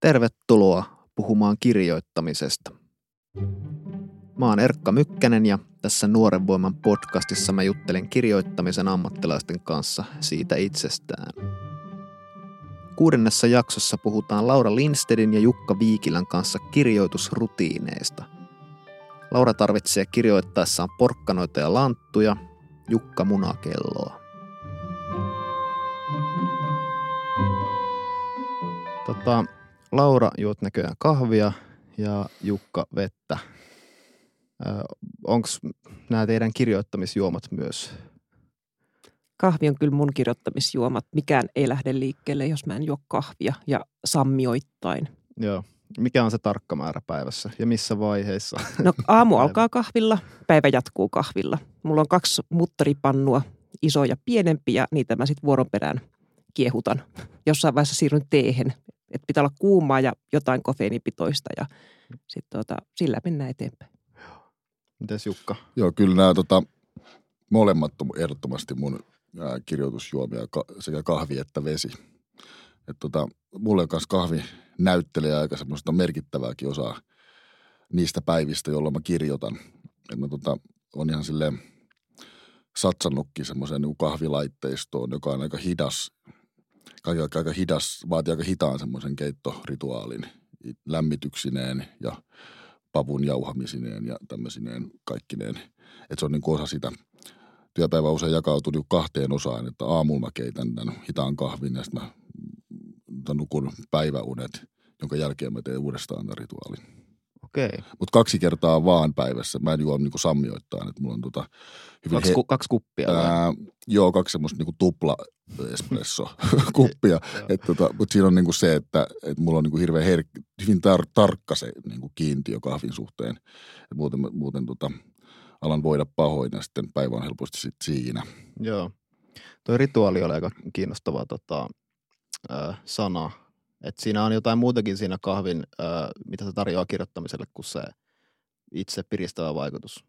Tervetuloa puhumaan kirjoittamisesta. Mä oon Erkka Mykkänen ja tässä Nuoren voiman podcastissa mä juttelen kirjoittamisen ammattilaisten kanssa siitä itsestään. Kuudennessa jaksossa puhutaan Laura Lindstedin ja Jukka Viikilän kanssa kirjoitusrutiineista. Laura tarvitsee kirjoittaessaan porkkanoita ja lanttuja, Jukka munakelloa. Tota, Laura juot näköjään kahvia ja Jukka vettä. Onko nämä teidän kirjoittamisjuomat myös? Kahvi on kyllä mun kirjoittamisjuomat. Mikään ei lähde liikkeelle, jos mä en juo kahvia ja sammioittain. Joo. Mikä on se tarkka määrä päivässä ja missä vaiheissa? No aamu alkaa kahvilla, päivä jatkuu kahvilla. Mulla on kaksi mutteripannua, iso ja pienempi ja niitä mä sitten vuoron perään kiehutan. Jossain vaiheessa siirryn teehen, että pitää olla kuumaa ja jotain kofeiinipitoista ja sitten tota, sillä mennään eteenpäin. Mites Jukka? Joo, kyllä nämä tota, molemmat on ehdottomasti mun ää, kirjoitusjuomia, ka, sekä kahvi että vesi. Et tota, mulle kanssa kahvi näyttelee aika semmoista merkittävääkin osaa niistä päivistä, jolloin mä kirjoitan. Et mä tota, on ihan silleen satsannutkin semmoiseen niin kahvilaitteistoon, joka on aika hidas aika, aika hidas, vaatii aika hitaan semmoisen keittorituaalin lämmityksineen ja pavun jauhamisineen ja tämmöisineen kaikkineen. Että se on niin osa sitä. Työpäivä usein jakautuu niin kahteen osaan, että aamulla mä keitän tämän hitaan kahvin ja sitten mä nukun päiväunet, jonka jälkeen mä teen uudestaan tämän rituaalin. Okei. Mutta kaksi kertaa vaan päivässä. Mä en juo niinku sammioittain, että mulla on tota hyvin kaksi, he... kaksi kuppia ää, Joo, kaksi semmoista niinku tupla espresso kuppia. et tota, Mutta siinä on niinku se, että et mulla on niinku hirveän her- hyvin tar- tarkka se niinku kiintiö kahvin suhteen. Et muuten muuten tota, alan voida pahoin ja sitten päivä on helposti sit siinä. Joo. Tuo rituaali oli aika kiinnostava tota, äh, sana et siinä on jotain muutakin siinä kahvin, mitä se tarjoaa kirjoittamiselle, kuin se itse piristävä vaikutus.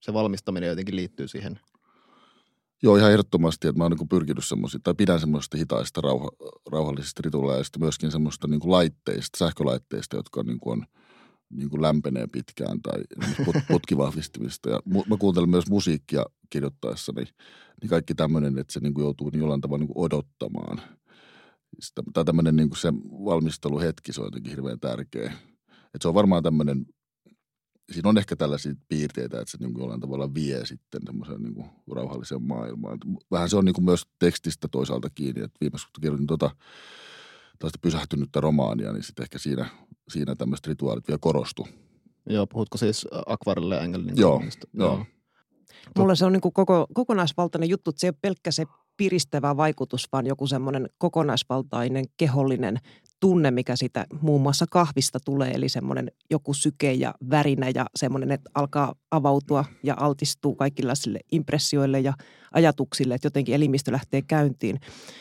Se valmistaminen jotenkin liittyy siihen. Joo, ihan ehdottomasti, että mä oon niin pyrkinyt semmoisia, tai pidän semmoista hitaista, rauha, rauhallisista rituaaleista, myöskin semmoista niin laitteista, sähkölaitteista, jotka niin kuin on niin kuin lämpenee pitkään tai put, putkivahvistimista. Ja mu, mä kuuntelen myös musiikkia kirjoittaessani, niin kaikki tämmöinen, että se niin kuin joutuu niin jollain tavalla niin kuin odottamaan – tai tämmöinen niin se valmisteluhetki, se on jotenkin hirveän tärkeä. Et se on varmaan tämmöinen, siinä on ehkä tällaisia piirteitä, että se niin jollain tavalla vie sitten semmoisen niin rauhallisen maailmaan. Vähän se on niin myös tekstistä toisaalta kiinni, että viimeksi kun kirjoitin tuota, tällaista pysähtynyttä romaania, niin sitten ehkä siinä, siinä tämmöiset rituaalit vielä korostu. Joo, puhutko siis Akvarelle Engelin? Joo, joo. joo. Mulla se on niin koko, kokonaisvaltainen juttu, että se ei ole pelkkä se piristävä vaikutus, vaan joku semmoinen kokonaisvaltainen kehollinen tunne, mikä sitä muun muassa kahvista tulee, eli semmoinen joku syke ja värinä ja semmoinen, että alkaa avautua ja altistuu kaikenlaisille impressioille ja ajatuksille, että jotenkin elimistö lähtee käyntiin.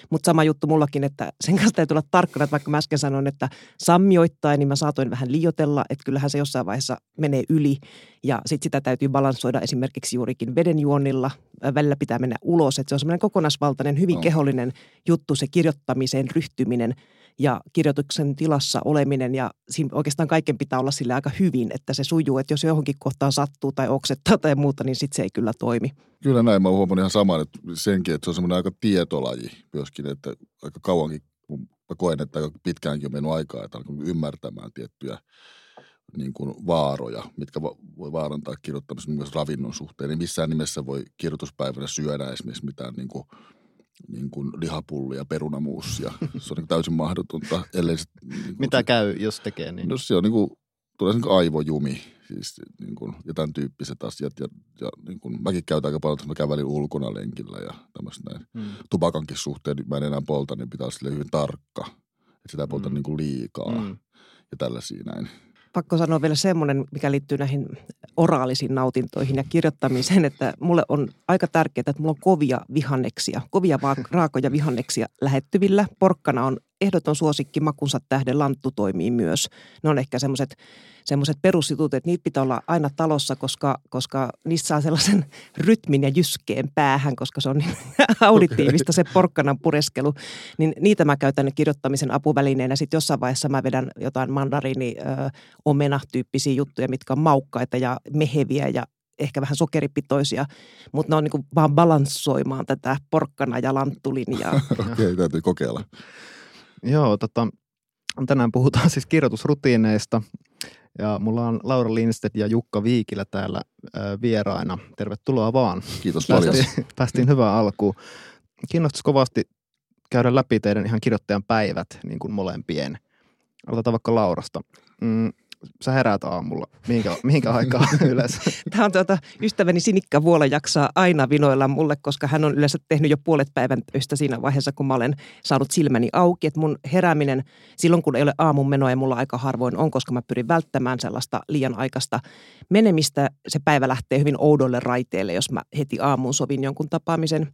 Mutta sama juttu mullakin, että sen kanssa täytyy olla tarkkana, että vaikka mä äsken sanoin, että sammioittain, niin mä saatoin vähän liotella, että kyllähän se jossain vaiheessa menee yli ja sitten sitä täytyy balansoida esimerkiksi juurikin vedenjuonnilla. Välillä pitää mennä ulos, että se on semmoinen kokonaisvaltainen, hyvin kehollinen juttu, se kirjoittamiseen ryhtyminen – ja kirjoituksen tilassa oleminen ja siinä oikeastaan kaiken pitää olla sille aika hyvin, että se sujuu, että jos johonkin kohtaan sattuu tai oksettaa tai muuta, niin sitten se ei kyllä toimi. Kyllä näin, mä oon huomannut ihan saman, että senkin, että se on semmoinen aika tietolaji myöskin, että aika kauankin, kun mä koen, että aika pitkäänkin on mennyt aikaa, että alkanut ymmärtämään tiettyjä niin kuin vaaroja, mitkä voi vaarantaa kirjoittamisen myös ravinnon suhteen. Niin missään nimessä voi kirjoituspäivänä syödä esimerkiksi mitään niin kuin – niin kuin lihapullia, perunamuussia. Se on niin täysin mahdotonta, ellei se, niin kuin Mitä se, käy, jos tekee niin? No se on niin kuin, tulee niin kuin aivojumi, siis niin kuin, ja tämän tyyppiset asiat. Ja, ja niin kuin, mäkin käytän aika paljon, että mä kävelin ulkona lenkillä ja tämmöistä näin. Hmm. Tupakankin suhteen, niin mä en enää polta, niin pitää olla hyvin tarkka. Että sitä ei polta hmm. niin kuin liikaa hmm. ja tällaisia näin pakko sanoa vielä semmoinen, mikä liittyy näihin oraalisiin nautintoihin ja kirjoittamiseen, että mulle on aika tärkeää, että mulla on kovia vihanneksia, kovia raakoja vihanneksia lähettyvillä. Porkkana on ehdoton suosikki makunsa tähden lanttu toimii myös. Ne on ehkä semmoiset semmoiset perusjutut, että niitä pitää olla aina talossa, koska, koska niistä saa sellaisen rytmin ja jyskeen päähän, koska se on niin auditiivista se porkkanan pureskelu. Niin niitä mä käytän kirjoittamisen apuvälineenä. Sitten jossain vaiheessa mä vedän jotain mandariini omena-tyyppisiä juttuja, mitkä on maukkaita ja meheviä ja ehkä vähän sokeripitoisia, mutta ne on niin vaan balanssoimaan tätä porkkana ja lanttulinjaa. Okei, okay, täytyy kokeilla. Joo, tota, tänään puhutaan siis kirjoitusrutiineista ja mulla on Laura Lindstedt ja Jukka Viikilä täällä äh, vieraina. Tervetuloa vaan. Kiitos paljon. Päästiin, päästiin hyvään alkuun. Kiinnostaisi kovasti käydä läpi teidän ihan kirjoittajan päivät niin kuin molempien. Aloitetaan vaikka Laurasta. Mm, sä heräät aamulla? Mihinkä, mihinkä aikaan yleensä? Tämä on tuota, ystäväni Sinikka Vuola jaksaa aina vinoilla mulle, koska hän on yleensä tehnyt jo puolet päivän töistä siinä vaiheessa, kun mä olen saanut silmäni auki. Että mun herääminen silloin, kun ei ole aamun menoa ja mulla aika harvoin on, koska mä pyrin välttämään sellaista liian aikaista menemistä. Se päivä lähtee hyvin oudolle raiteelle, jos mä heti aamuun sovin jonkun tapaamisen.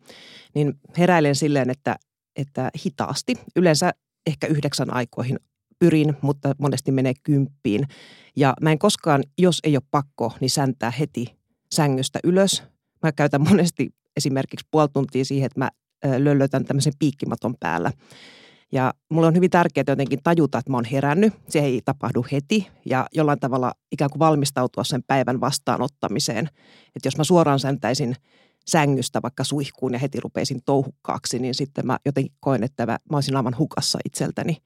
Niin heräilen silleen, että, että hitaasti. Yleensä ehkä yhdeksän aikoihin pyrin, mutta monesti menee kymppiin. Ja mä en koskaan, jos ei ole pakko, niin säntää heti sängystä ylös. Mä käytän monesti esimerkiksi puoli tuntia siihen, että mä löllötän tämmöisen piikkimaton päällä. Ja mulle on hyvin tärkeää jotenkin tajuta, että mä oon herännyt. Se ei tapahdu heti ja jollain tavalla ikään kuin valmistautua sen päivän vastaanottamiseen. Että jos mä suoraan säntäisin sängystä vaikka suihkuun ja heti rupeisin touhukkaaksi, niin sitten mä jotenkin koen, että mä, mä olisin aivan hukassa itseltäni.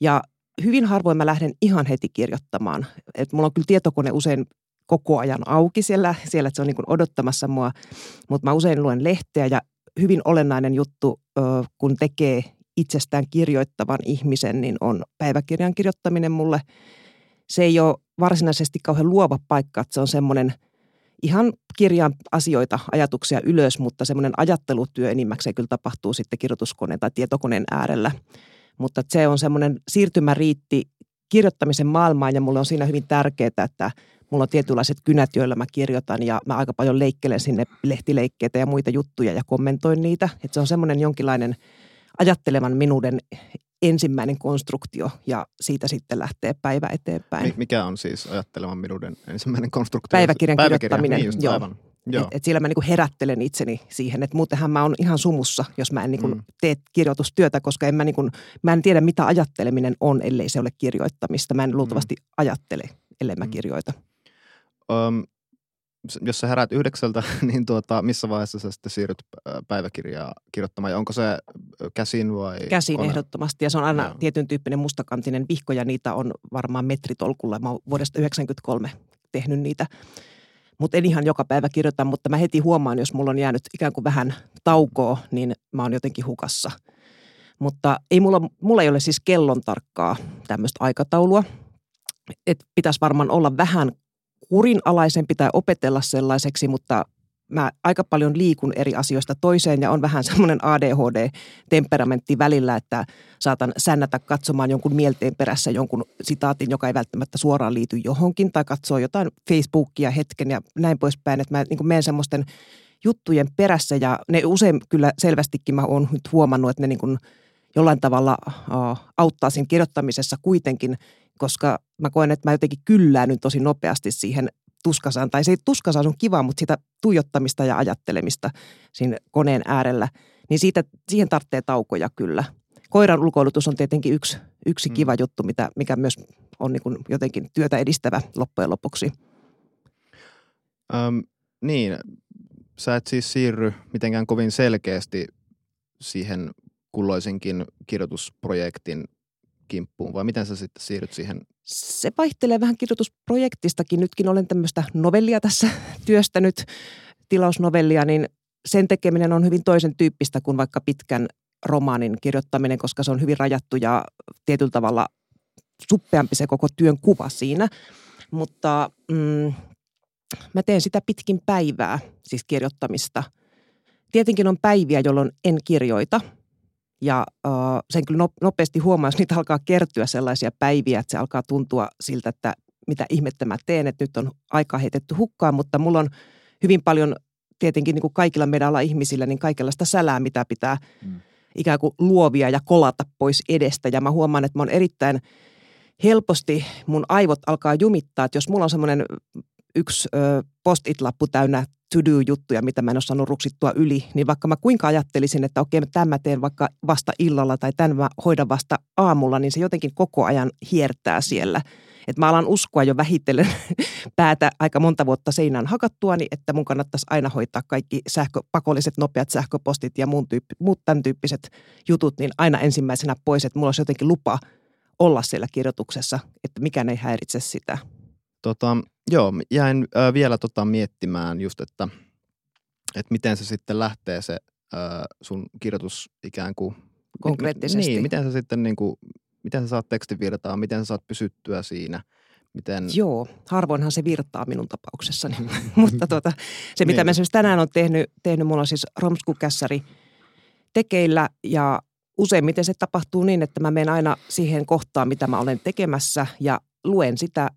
Ja hyvin harvoin mä lähden ihan heti kirjoittamaan. Et mulla on kyllä tietokone usein koko ajan auki siellä, siellä että se on niin odottamassa mua, mutta mä usein luen lehteä ja hyvin olennainen juttu, kun tekee itsestään kirjoittavan ihmisen, niin on päiväkirjan kirjoittaminen mulle. Se ei ole varsinaisesti kauhean luova paikka, että se on semmoinen ihan kirjaan asioita, ajatuksia ylös, mutta semmoinen ajattelutyö enimmäkseen kyllä tapahtuu sitten kirjoituskoneen tai tietokoneen äärellä – mutta se on semmoinen siirtymäriitti kirjoittamisen maailmaan ja mulle on siinä hyvin tärkeää, että mulla on tietynlaiset kynät, joilla mä kirjoitan ja mä aika paljon leikkelen sinne lehtileikkeitä ja muita juttuja ja kommentoin niitä. Että se on semmoinen jonkinlainen ajattelevan minuuden ensimmäinen konstruktio ja siitä sitten lähtee päivä eteenpäin. Mikä on siis ajattelevan minuuden ensimmäinen konstruktio? Päiväkirjan, Päiväkirjan kirjoittaminen. Niin just, joo. Aivan. Joo. Et, et sillä mä niinku herättelen itseni siihen, että muutenhan mä oon ihan sumussa, jos mä en niinku mm. tee kirjoitustyötä, koska en mä, niinku, mä en tiedä mitä ajatteleminen on, ellei se ole kirjoittamista. Mä en luultavasti mm. ajattele, ellei mä mm. kirjoita. Um, jos sä herät yhdeksältä, niin tuota, missä vaiheessa sä sitten siirryt päiväkirjaa kirjoittamaan? Ja onko se käsin vai Käsin kone? ehdottomasti ja se on aina Joo. tietyn tyyppinen mustakantinen vihko ja niitä on varmaan metritolkulla. Mä oon vuodesta 1993 tehnyt niitä mutta en ihan joka päivä kirjoita, mutta mä heti huomaan, jos mulla on jäänyt ikään kuin vähän taukoa, niin mä oon jotenkin hukassa. Mutta ei mulla, mulla ei ole siis kellon tarkkaa tämmöistä aikataulua. Et pitäisi varmaan olla vähän kurinalaisempi tai opetella sellaiseksi, mutta mä aika paljon liikun eri asioista toiseen ja on vähän semmoinen ADHD-temperamentti välillä, että saatan sännätä katsomaan jonkun mielteen perässä jonkun sitaatin, joka ei välttämättä suoraan liity johonkin tai katsoo jotain Facebookia hetken ja näin poispäin, että mä niin menen semmoisten juttujen perässä ja ne usein kyllä selvästikin mä oon nyt huomannut, että ne niin kuin jollain tavalla auttaa siinä kirjoittamisessa kuitenkin, koska mä koen, että mä jotenkin kylläännyn tosi nopeasti siihen tuskasaan, tai se ei tuskasaan on kiva, mutta sitä tuijottamista ja ajattelemista siinä koneen äärellä, niin siitä, siihen tarvitsee taukoja kyllä. Koiran ulkoilutus on tietenkin yksi, yksi mm. kiva juttu, mitä, mikä myös on niin kuin jotenkin työtä edistävä loppujen lopuksi. Öm, niin, sä et siis siirry mitenkään kovin selkeästi siihen kulloisenkin kirjoitusprojektin kimppuun, vai miten sä sitten siirryt siihen se vaihtelee vähän kirjoitusprojektistakin. Nytkin olen tämmöistä novellia tässä työstänyt, tilausnovellia, niin sen tekeminen on hyvin toisen tyyppistä kuin vaikka pitkän romaanin kirjoittaminen, koska se on hyvin rajattu ja tietyllä tavalla suppeampi se koko työn kuva siinä. Mutta mm, mä teen sitä pitkin päivää, siis kirjoittamista. Tietenkin on päiviä, jolloin en kirjoita – ja äh, sen kyllä nopeasti huomaa, jos niitä alkaa kertyä sellaisia päiviä, että se alkaa tuntua siltä, että mitä ihmettä mä teen, että nyt on aika heitetty hukkaan, mutta mulla on hyvin paljon tietenkin niin kuin kaikilla meidän ihmisillä niin kaikenlaista sälää, mitä pitää mm. ikään kuin luovia ja kolata pois edestä. Ja mä huomaan, että mä oon erittäin helposti, mun aivot alkaa jumittaa, että jos mulla on semmoinen yksi ö, post-it-lappu täynnä to-do-juttuja, mitä mä en ole saanut ruksittua yli, niin vaikka mä kuinka ajattelisin, että okei, tämän mä teen vaikka vasta illalla tai tämän mä hoidan vasta aamulla, niin se jotenkin koko ajan hiertää siellä. Että mä alan uskoa jo vähitellen päätä aika monta vuotta seinään hakattua, niin että mun kannattaisi aina hoitaa kaikki sähkö, pakolliset nopeat sähköpostit ja muun tyyppi, muut tämän tyyppiset jutut, niin aina ensimmäisenä pois, että mulla olisi jotenkin lupa olla siellä kirjoituksessa, että mikään ei häiritse sitä. Tota, joo, jäin äh, vielä tota miettimään just, että, että miten se sitten lähtee se äh, sun kirjoitus ikään kuin Konkreettisesti. Niin, miten sä sitten niin kuin, miten sä saat tekstin virtaa, miten sä saat pysyttyä siinä, miten... Joo, harvoinhan se virtaa minun tapauksessani, mutta tuota, se mitä Niin. mä esimerkiksi tänään on tehnyt, tehnyt mulla on siis romskukässäri tekeillä ja useimmiten se tapahtuu niin, että mä menen aina siihen kohtaan, mitä mä olen tekemässä ja luen sitä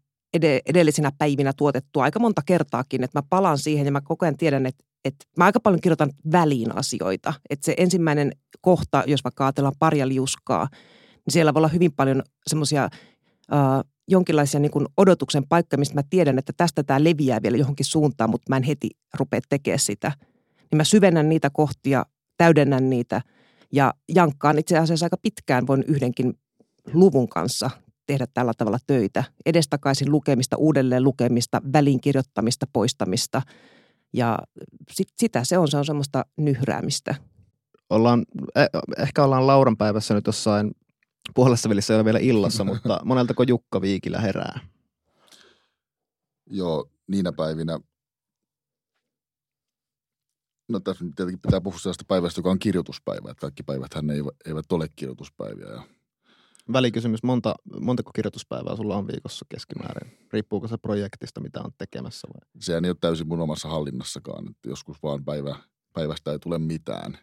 edellisinä päivinä tuotettua aika monta kertaakin, että mä palaan siihen ja mä koko ajan tiedän, että, että mä aika paljon kirjoitan väliin asioita. Että se ensimmäinen kohta, jos vaikka ajatellaan paria liuskaa, niin siellä voi olla hyvin paljon semmoisia jonkinlaisia niin kuin odotuksen paikka, mistä mä tiedän, että tästä tämä leviää vielä johonkin suuntaan, mutta mä en heti rupea tekemään sitä. Niin mä syvennän niitä kohtia, täydennän niitä ja jankkaan itse asiassa aika pitkään voin yhdenkin luvun kanssa tehdä tällä tavalla töitä. Edestakaisin lukemista, uudelleen lukemista, väliin kirjoittamista, poistamista. Ja sit, sitä se on, se on semmoista nyhräämistä. Ollaan, eh, ehkä ollaan Lauran päivässä nyt jossain puolessa välissä ei ole vielä illassa, mutta moneltako Jukka Viikillä herää? Joo, niinä päivinä. No tässä tietenkin pitää puhua sellaista päivästä, joka on kirjoituspäivä. Että kaikki päiväthän eivät, eivät ole kirjoituspäiviä. Ja Välikysymys, monta, montako kirjoituspäivää sulla on viikossa keskimäärin? Riippuuko se projektista, mitä on tekemässä vai? sehän ei ole täysin mun omassa hallinnassakaan. Että joskus vaan päivä, päivästä ei tule mitään,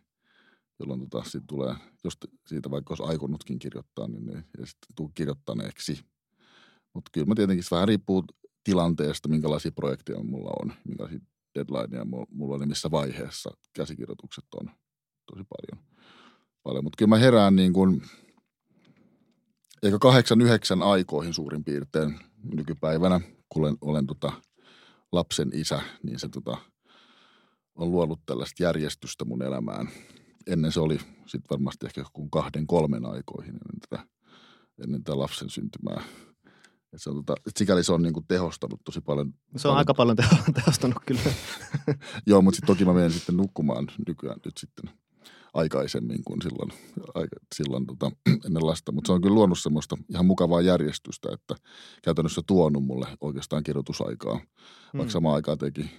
jolloin tota, siitä tulee, jos siitä vaikka olisi aikonutkin kirjoittaa, niin ei, ei sitten tule kirjoittaneeksi. Mutta kyllä mä tietenkin vähän riippuu tilanteesta, minkälaisia projekteja mulla on, minkälaisia deadlineja mu- mulla on missä vaiheessa käsikirjoitukset on tosi paljon. paljon. Mutta kyllä mä herään niin kuin, eikä kahdeksan, yhdeksän aikoihin suurin piirtein nykypäivänä, kun olen, olen tota, lapsen isä, niin se tota, on luonut tällaista järjestystä mun elämään. Ennen se oli sitten varmasti ehkä joku kahden, kolmen aikoihin ennen tätä, ennen tätä lapsen syntymää. Et se on, tota, et sikäli se on niinku tehostanut tosi paljon. Se on aika paljon teho- tehostanut kyllä. Joo, mutta sitten toki mä menen sitten nukkumaan nykyään nyt sitten aikaisemmin kuin silloin, aika, silloin tota, ennen lasta. Mutta se on kyllä luonut semmoista ihan mukavaa järjestystä, että käytännössä tuonut mulle oikeastaan kirjoitusaikaa. Vaikka Mm. samaan aikaan teki,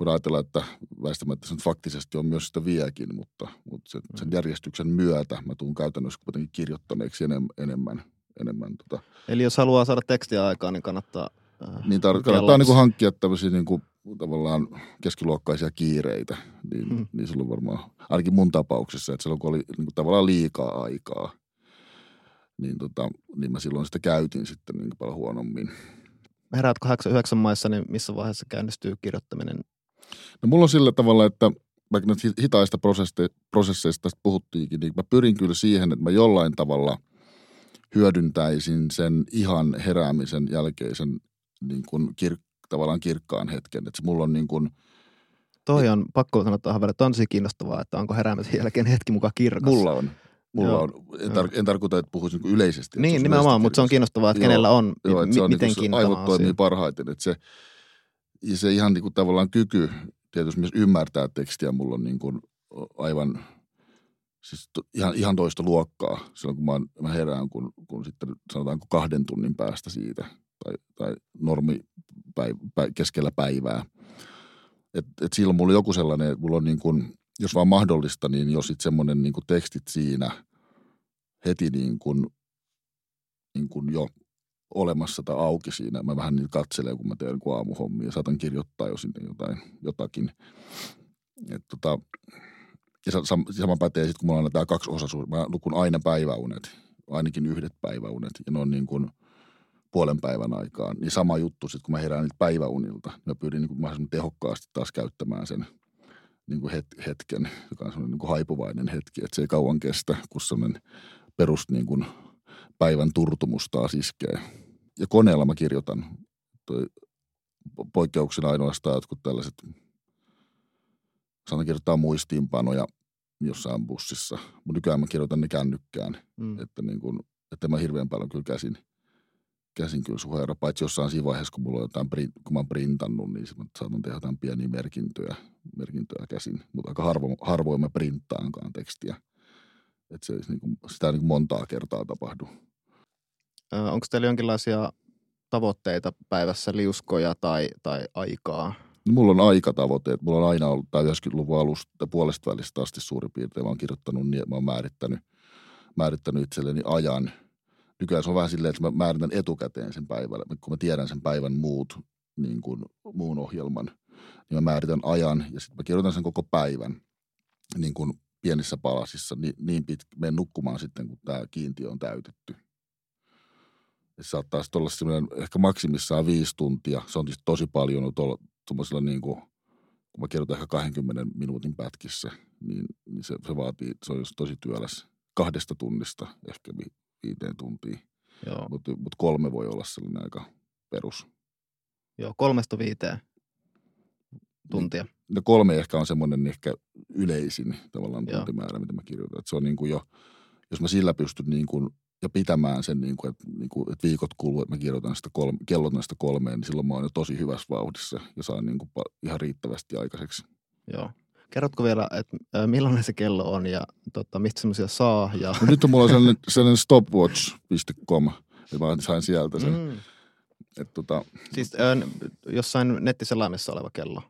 voidaan ajatella, että väistämättä se faktisesti on myös sitä viekin, mutta, mutta sen, sen järjestyksen myötä mä tuun käytännössä kuitenkin kirjoittaneeksi enemmän, enemmän, enemmän tota, Eli jos haluaa saada tekstiä aikaan, niin kannattaa... Äh, niin tar- kannattaa niin kuin hankkia tämmöisiä niin kuin, tavallaan keskiluokkaisia kiireitä, niin, Hmm. niin silloin varmaan, ainakin mun tapauksessa, että silloin kun oli niin kuin tavallaan liikaa aikaa, niin, tota, niin mä silloin sitä käytin sitten niin paljon huonommin. Heräät 8-9 maissa, niin missä vaiheessa käynnistyy kirjoittaminen? No mulla on sillä tavalla, että vaikka hi- hitaista prosesse- prosesseista tästä puhuttiinkin, niin mä pyrin kyllä siihen, että mä jollain tavalla hyödyntäisin sen ihan heräämisen jälkeisen niin kuin kir- tavallaan kirkkaan hetken. Että mulla on niin kuin, Toi on pakko sanoa tähän väliin, että on tosi kiinnostavaa, että onko heräämisen jälkeen hetki mukaan kirkas. mulla on. Mulla Joo. on. En, tar- en tarkoita, että puhuisin niin kuin yleisesti. Niin, nimenomaan, mutta se on kiinnostavaa, että Joo, kenellä on, Joo, että se on miten niin aivot toimii parhaiten. Että se, ja se ihan niin kuin tavallaan kyky tietysti myös ymmärtää tekstiä mulla on niin kuin aivan siis to, ihan, ihan toista luokkaa silloin, kun mä, oon- mä herään, kun, kun sitten sanotaanko kahden tunnin päästä siitä tai, tai normi päiv, pä, keskellä päivää. Et, et silloin mulla on joku sellainen, että mulla on niin kuin, jos vaan mahdollista, niin jos sitten semmoinen niin kuin tekstit siinä heti niin kuin, niin kuin jo olemassa tai auki siinä. Mä vähän niin katselen, kun mä teen joku aamuhommia saatan kirjoittaa jo sinne jotain, jotakin. Et tota, ja sa- sam- sama pätee sitten, kun mulla on tämä kaksi osaisuus. Mä nukun aina päiväunet, ainakin yhdet päiväunet, ja ne on niin kuin puolen päivän aikaan. Niin sama juttu sitten, kun mä herään niitä päiväunilta, mä pyrin niin kuin mahdollisimman tehokkaasti taas käyttämään sen niin kuin het, hetken, joka on sellainen niin kuin haipuvainen hetki, että se ei kauan kestä, kun sellainen perus niin kuin päivän turtumus taas iskee. Ja koneella mä kirjoitan. Toi poikkeuksena ainoastaan jotkut tällaiset, saatan kirjoittaa muistiinpanoja jossain bussissa. Mutta nykyään mä kirjoitan ne kännykkään, mm. että, niin kuin, että mä hirveän paljon kyllä käsin, käsin kyllä suheera. Paitsi jossain siinä vaiheessa, kun mulla on jotain, kun mä oon printannut, niin mä saatan tehdä jotain pieniä merkintöjä, merkintöjä käsin. Mutta aika harvo, harvoin mä printtaankaan tekstiä. Että se niin kuin, sitä ei niin montaa kertaa tapahdu. Onko teillä jonkinlaisia tavoitteita päivässä, liuskoja tai, tai aikaa? No, mulla on aikatavoitteet. Mulla on aina ollut, tai 90-luvun alusta puolesta välistä asti suurin piirtein. Mä oon kirjoittanut niin, että mä oon määrittänyt, määrittänyt itselleni ajan. Nykyään se on vähän silleen, että mä määritän etukäteen sen päivän, kun mä tiedän sen päivän muut, niin kuin muun ohjelman, niin mä määritän ajan ja sitten mä kirjoitan sen koko päivän niin kuin pienissä palasissa niin, niin pitkä, menen nukkumaan sitten, kun tämä kiintiö on täytetty – se saattaa olla semmoinen ehkä maksimissaan viisi tuntia. Se on tietysti tosi paljon tuollaisella niin kuin, kun mä kirjoitan ehkä 20 minuutin pätkissä, niin, niin se, se, vaatii, se on tosi työläs kahdesta tunnista ehkä viiteen tuntiin. Mutta mut kolme voi olla sellainen aika perus. Joo, kolmesta viiteen tuntia. Niin, no kolme ehkä on semmoinen ehkä yleisin tavallaan tuntimäärä, mitä mä kirjoitan. Et se on niin kuin jo, jos mä sillä pystyn niin kuin ja pitämään sen, niin kuin, että, niin kuin, että viikot kuluu, että mä kirjoitan sitä kolme, kellot näistä kolmeen, niin silloin mä oon jo tosi hyvässä vauhdissa ja saan niin kuin, ihan riittävästi aikaiseksi. Joo. Kerrotko vielä, että millainen se kello on ja tota, mistä semmoisia saa? Ja... No, nyt on mulla sellainen, sellainen stopwatch.com, että mä sain sieltä sen. Mm. Et, tota, siis äh, jossain nettiselaimessa oleva kello?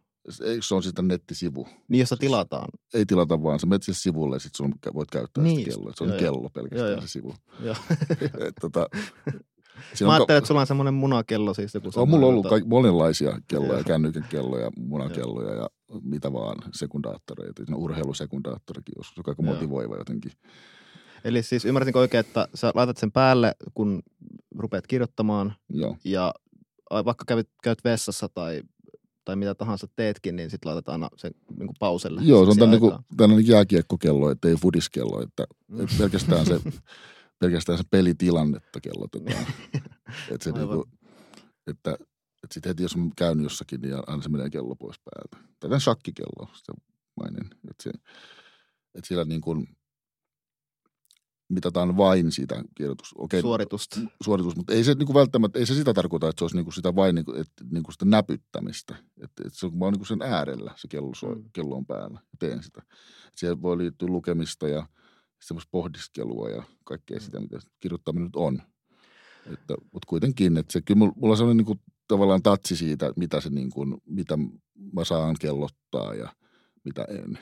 Eikö se on sitten nettisivu? Niin, jossa tilataan. Ei tilata vaan, sä menet siis sivulle ja sitten voit käyttää niin, sitä kelloa. Se on joo, kello pelkästään joo, se sivu. Joo. Et, tota, Mä ajattelin, että sulla on semmoinen munakello siis. Joku on mulla ollut kaik- monenlaisia kelloja, kännykän kelloja, munakelloja ja mitä vaan, sekundaattoreita. Urheilusekundaattorikin joskus, joka aika motivoiva jotenkin. Eli siis ymmärsinkö oikein, että sä laitat sen päälle, kun rupeat kirjoittamaan Joo. ja vaikka kävit, käyt vessassa tai tai mitä tahansa teetkin, niin sitten laitetaan aina sen niin kuin pauselle. Joo, se on tämmöinen, niin tämmöinen jääkiekkokello, ettei fudiskello, että, mm. että pelkästään, se, pelkästään se pelitilannetta kellotetaan. että se niin kuin, että, että sitten heti jos on käynyt jossakin, niin aina se menee kello pois päältä. Tai tämän shakkikello, se mainin. Että, se, että sillä niin kuin, mitataan vain sitä kirjoitus. Okei, Suoritusta. Suoritus, mutta ei se niin kuin välttämättä, ei se sitä tarkoita, että se olisi niin kuin sitä vain niin kuin, että, niin kuin sitä näpyttämistä. Että, että se on vaan niin kuin sen äärellä, se kello, soi, mm. kello on päällä teen sitä. Siihen voi liittyä lukemista ja semmoista pohdiskelua ja kaikkea mm. sitä, mitä kirjoittaminen nyt on. Että, mutta kuitenkin, että se, kyllä mulla on sellainen niin kuin, tavallaan tatsi siitä, mitä, se niin kuin, mitä mä saan kellottaa ja mitä en.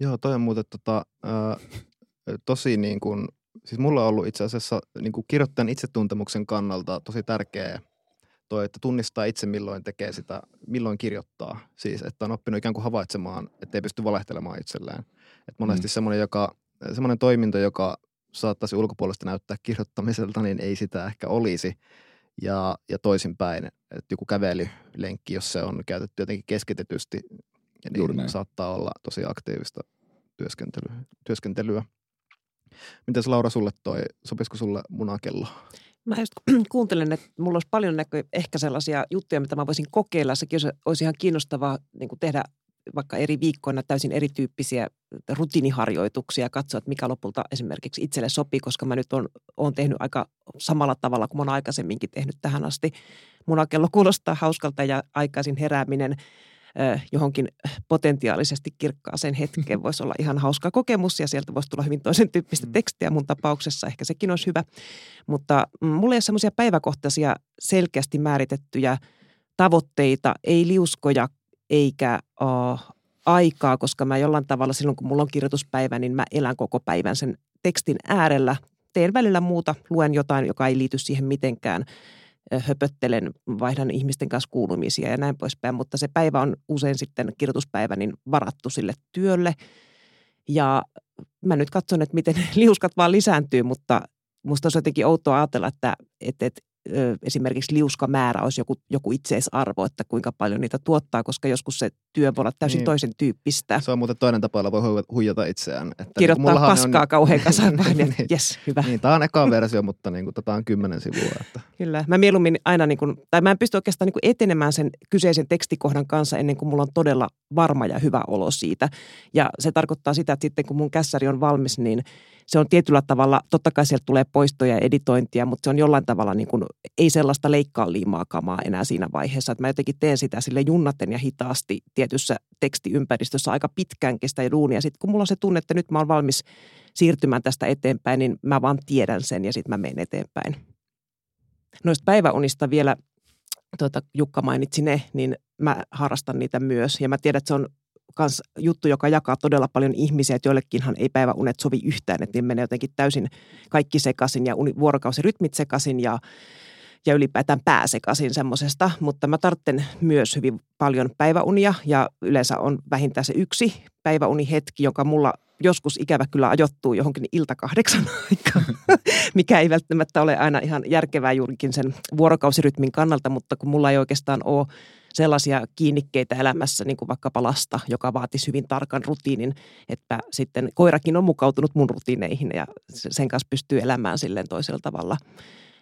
Joo, toi on muuten tota, äh, tosi niin kuin siis mulla on ollut itse asiassa niin kuin kirjoittajan itsetuntemuksen kannalta tosi tärkeä toi, että tunnistaa itse milloin tekee sitä, milloin kirjoittaa. Siis, että on oppinut ikään kuin havaitsemaan, että ei pysty valehtelemaan itselleen. Et monesti mm. semmoinen, joka, semmoinen toiminto, joka saattaisi ulkopuolesta näyttää kirjoittamiselta, niin ei sitä ehkä olisi. Ja, ja toisinpäin, että joku kävelylenkki, jos se on käytetty jotenkin keskitetysti, niin saattaa olla tosi aktiivista työskentelyä. työskentelyä. Mitäs Laura sulle toi, sopisiko sulle munakello? Mä just kuuntelen, että mulla olisi paljon näkö, ehkä sellaisia juttuja, mitä mä voisin kokeilla. Sekin olisi ihan kiinnostavaa niin kuin tehdä vaikka eri viikkoina täysin erityyppisiä rutiiniharjoituksia ja katsoa, että mikä lopulta esimerkiksi itselle sopii, koska mä nyt on, on tehnyt aika samalla tavalla kuin mä aikaisemminkin tehnyt tähän asti. Munakello kuulostaa hauskalta ja aikaisin herääminen – johonkin potentiaalisesti kirkkaaseen hetkeen voisi olla ihan hauska kokemus ja sieltä voisi tulla hyvin toisen tyyppistä mm. tekstiä mun tapauksessa. Ehkä sekin olisi hyvä. Mutta mm, mulla ei ole semmoisia päiväkohtaisia selkeästi määritettyjä tavoitteita, ei liuskoja eikä uh, aikaa, koska mä jollain tavalla silloin, kun mulla on kirjoituspäivä, niin mä elän koko päivän sen tekstin äärellä. Teen välillä muuta, luen jotain, joka ei liity siihen mitenkään – höpöttelen, vaihdan ihmisten kanssa kuulumisia ja näin poispäin, mutta se päivä on usein sitten kirjoituspäivä niin varattu sille työlle. Ja mä nyt katson, että miten liuskat vaan lisääntyy, mutta musta on jotenkin outoa ajatella, että, että, että ö, esimerkiksi liuskamäärä olisi joku, joku itseisarvo, että kuinka paljon niitä tuottaa, koska joskus se työ voi olla täysin niin. toisen tyyppistä. Se on muuten toinen tapa, jolla voi huijata itseään. Että niin Kirjoittaa niin, paskaa on... kauhean kasaan vain, niin, yes, hyvä. Niin, tämä on eka versio, mutta niin kuin, tätä on kymmenen sivua. Että. Kyllä, mä mieluummin aina, niin kuin, tai mä en pysty oikeastaan niin kuin etenemään sen kyseisen tekstikohdan kanssa ennen kuin mulla on todella varma ja hyvä olo siitä. Ja se tarkoittaa sitä, että sitten kun mun kässäri on valmis, niin se on tietyllä tavalla, totta kai sieltä tulee poistoja ja editointia, mutta se on jollain tavalla niin kuin, ei sellaista leikkaa liimaa kamaa enää siinä vaiheessa. Että mä jotenkin teen sitä sille junnaten ja hitaasti tietyssä tekstiympäristössä aika pitkään kestä duunia. Sitten kun mulla on se tunne, että nyt mä oon valmis siirtymään tästä eteenpäin, niin mä vaan tiedän sen ja sitten mä menen eteenpäin. Noista päiväunista vielä, tuota, Jukka mainitsi ne, niin mä harrastan niitä myös. Ja mä tiedän, että se on kans juttu, joka jakaa todella paljon ihmisiä, että joillekinhan ei päiväunet sovi yhtään, että ne menee jotenkin täysin kaikki sekaisin ja vuorokausirytmit sekaisin ja, ja ylipäätään pää sekaisin semmoisesta, mutta mä tarvitsen myös hyvin paljon päiväunia ja yleensä on vähintään se yksi päiväunihetki, joka mulla joskus ikävä kyllä ajoittuu johonkin ilta kahdeksan aikaan, mikä ei välttämättä ole aina ihan järkevää juurikin sen vuorokausirytmin kannalta, mutta kun mulla ei oikeastaan ole sellaisia kiinnikkeitä elämässä, niin kuin vaikkapa lasta, joka vaatisi hyvin tarkan rutiinin, että sitten koirakin on mukautunut mun rutiineihin ja sen kanssa pystyy elämään silleen toisella tavalla.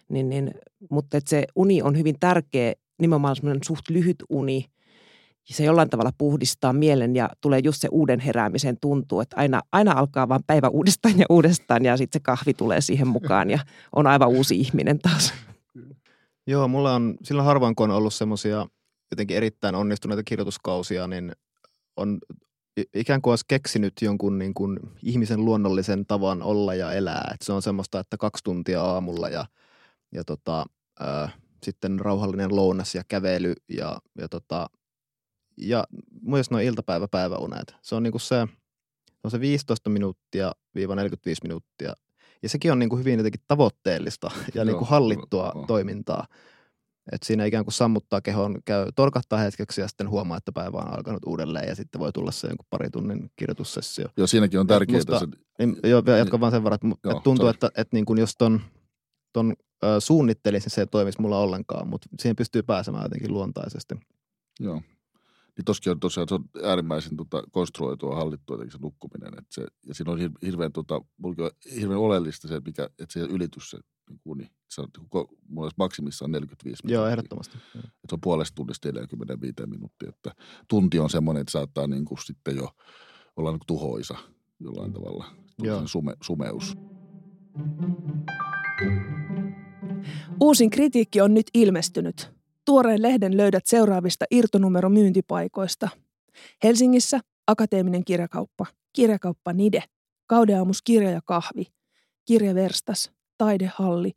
Niin, niin, mutta että se uni on hyvin tärkeä, nimenomaan semmoinen suht lyhyt uni – se jollain tavalla puhdistaa mielen ja tulee just se uuden heräämisen tuntuu, että aina, aina alkaa vaan päivä uudestaan ja uudestaan ja sitten se kahvi tulee siihen mukaan ja on aivan uusi ihminen taas. Joo, mulla on silloin harvoin, kun on ollut semmoisia jotenkin erittäin onnistuneita kirjoituskausia, niin on ikään kuin olisi keksinyt jonkun niin kuin ihmisen luonnollisen tavan olla ja elää. Et se on semmoista, että kaksi tuntia aamulla ja, ja tota, äh, sitten rauhallinen lounas ja kävely ja, ja tota, ja myös noin iltapäivä-päiväunet. Se on niinku se, on se 15 minuuttia viiva 45 minuuttia. Ja sekin on niinku hyvin jotenkin tavoitteellista ja niinku hallittua joo. toimintaa. Et siinä ikään kuin sammuttaa kehon, käy torkahtaa hetkeksi ja sitten huomaa, että päivä on alkanut uudelleen ja sitten voi tulla se jonkun pari tunnin kirjoitussessio. Joo, siinäkin on tärkeää. Musta, se... niin, joo, jatkan vaan sen verran, että, joo, että tuntuu, sorry. että, että niin kuin jos ton, ton ö, suunnittelisin, niin se ei toimisi mulla ollenkaan, mutta siihen pystyy pääsemään jotenkin luontaisesti. Joo, niin tosiaan, tosiaan se on äärimmäisen tota, konstruoitua, hallittua jotenkin se nukkuminen. Et se, ja siinä on hirveän, tota, on hirveän oleellista se, mikä, että se ylitys se niin uni. Se on, mulla maksimissaan 45 minuuttia. Joo, ehdottomasti. Et se on puolesta tunnista 45 minuuttia. Että tunti on semmoinen, että saattaa niin kuin sitten jo olla niin kuin tuhoisa jollain tavalla. Joo. Sume, sumeus. Uusin kritiikki on nyt ilmestynyt. Tuoreen lehden löydät seuraavista irtonumeromyyntipaikoista. Helsingissä Akateeminen kirjakauppa, Kirjakauppa Nide, Kaudeamus kirja ja kahvi, Kirjaverstas, Taidehalli,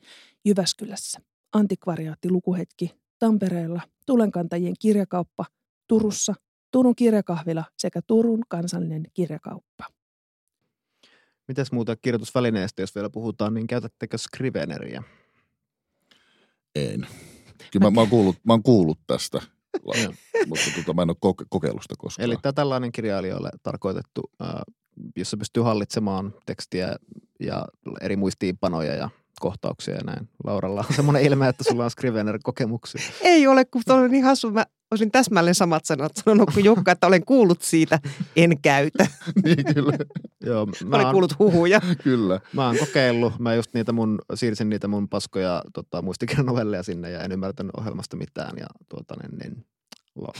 Jyväskylässä, Antikvariaatti Lukuhetki, Tampereella, Tulenkantajien kirjakauppa, Turussa, Turun kirjakahvila sekä Turun kansallinen kirjakauppa. Mitäs muuta kirjoitusvälineistä, jos vielä puhutaan, niin käytättekö Scriveneriä? En. Kyllä mä, mä, oon, kuullut, mä oon kuullut tästä, mutta tuota, mä en ole koke- kokeillut sitä koskaan. Eli tämä tällainen kirjailijoille tarkoitettu, jossa pystyy hallitsemaan tekstiä ja eri muistiinpanoja ja kohtauksia ja näin. Lauralla on semmoinen ilme, että sulla on Scrivener-kokemuksia. Ei ole, kun on niin hassu. Mä olisin täsmälleen samat sanat sanonut kuin Jukka, että olen kuullut siitä, en käytä. niin, kyllä. Joo, mä, mä olen kuullut huhuja. kyllä. Mä oon kokeillut. Mä just niitä mun, siirsin niitä mun paskoja tota, muistikirjanovelleja sinne ja en ymmärtänyt ohjelmasta mitään. Ja tuota, niin, niin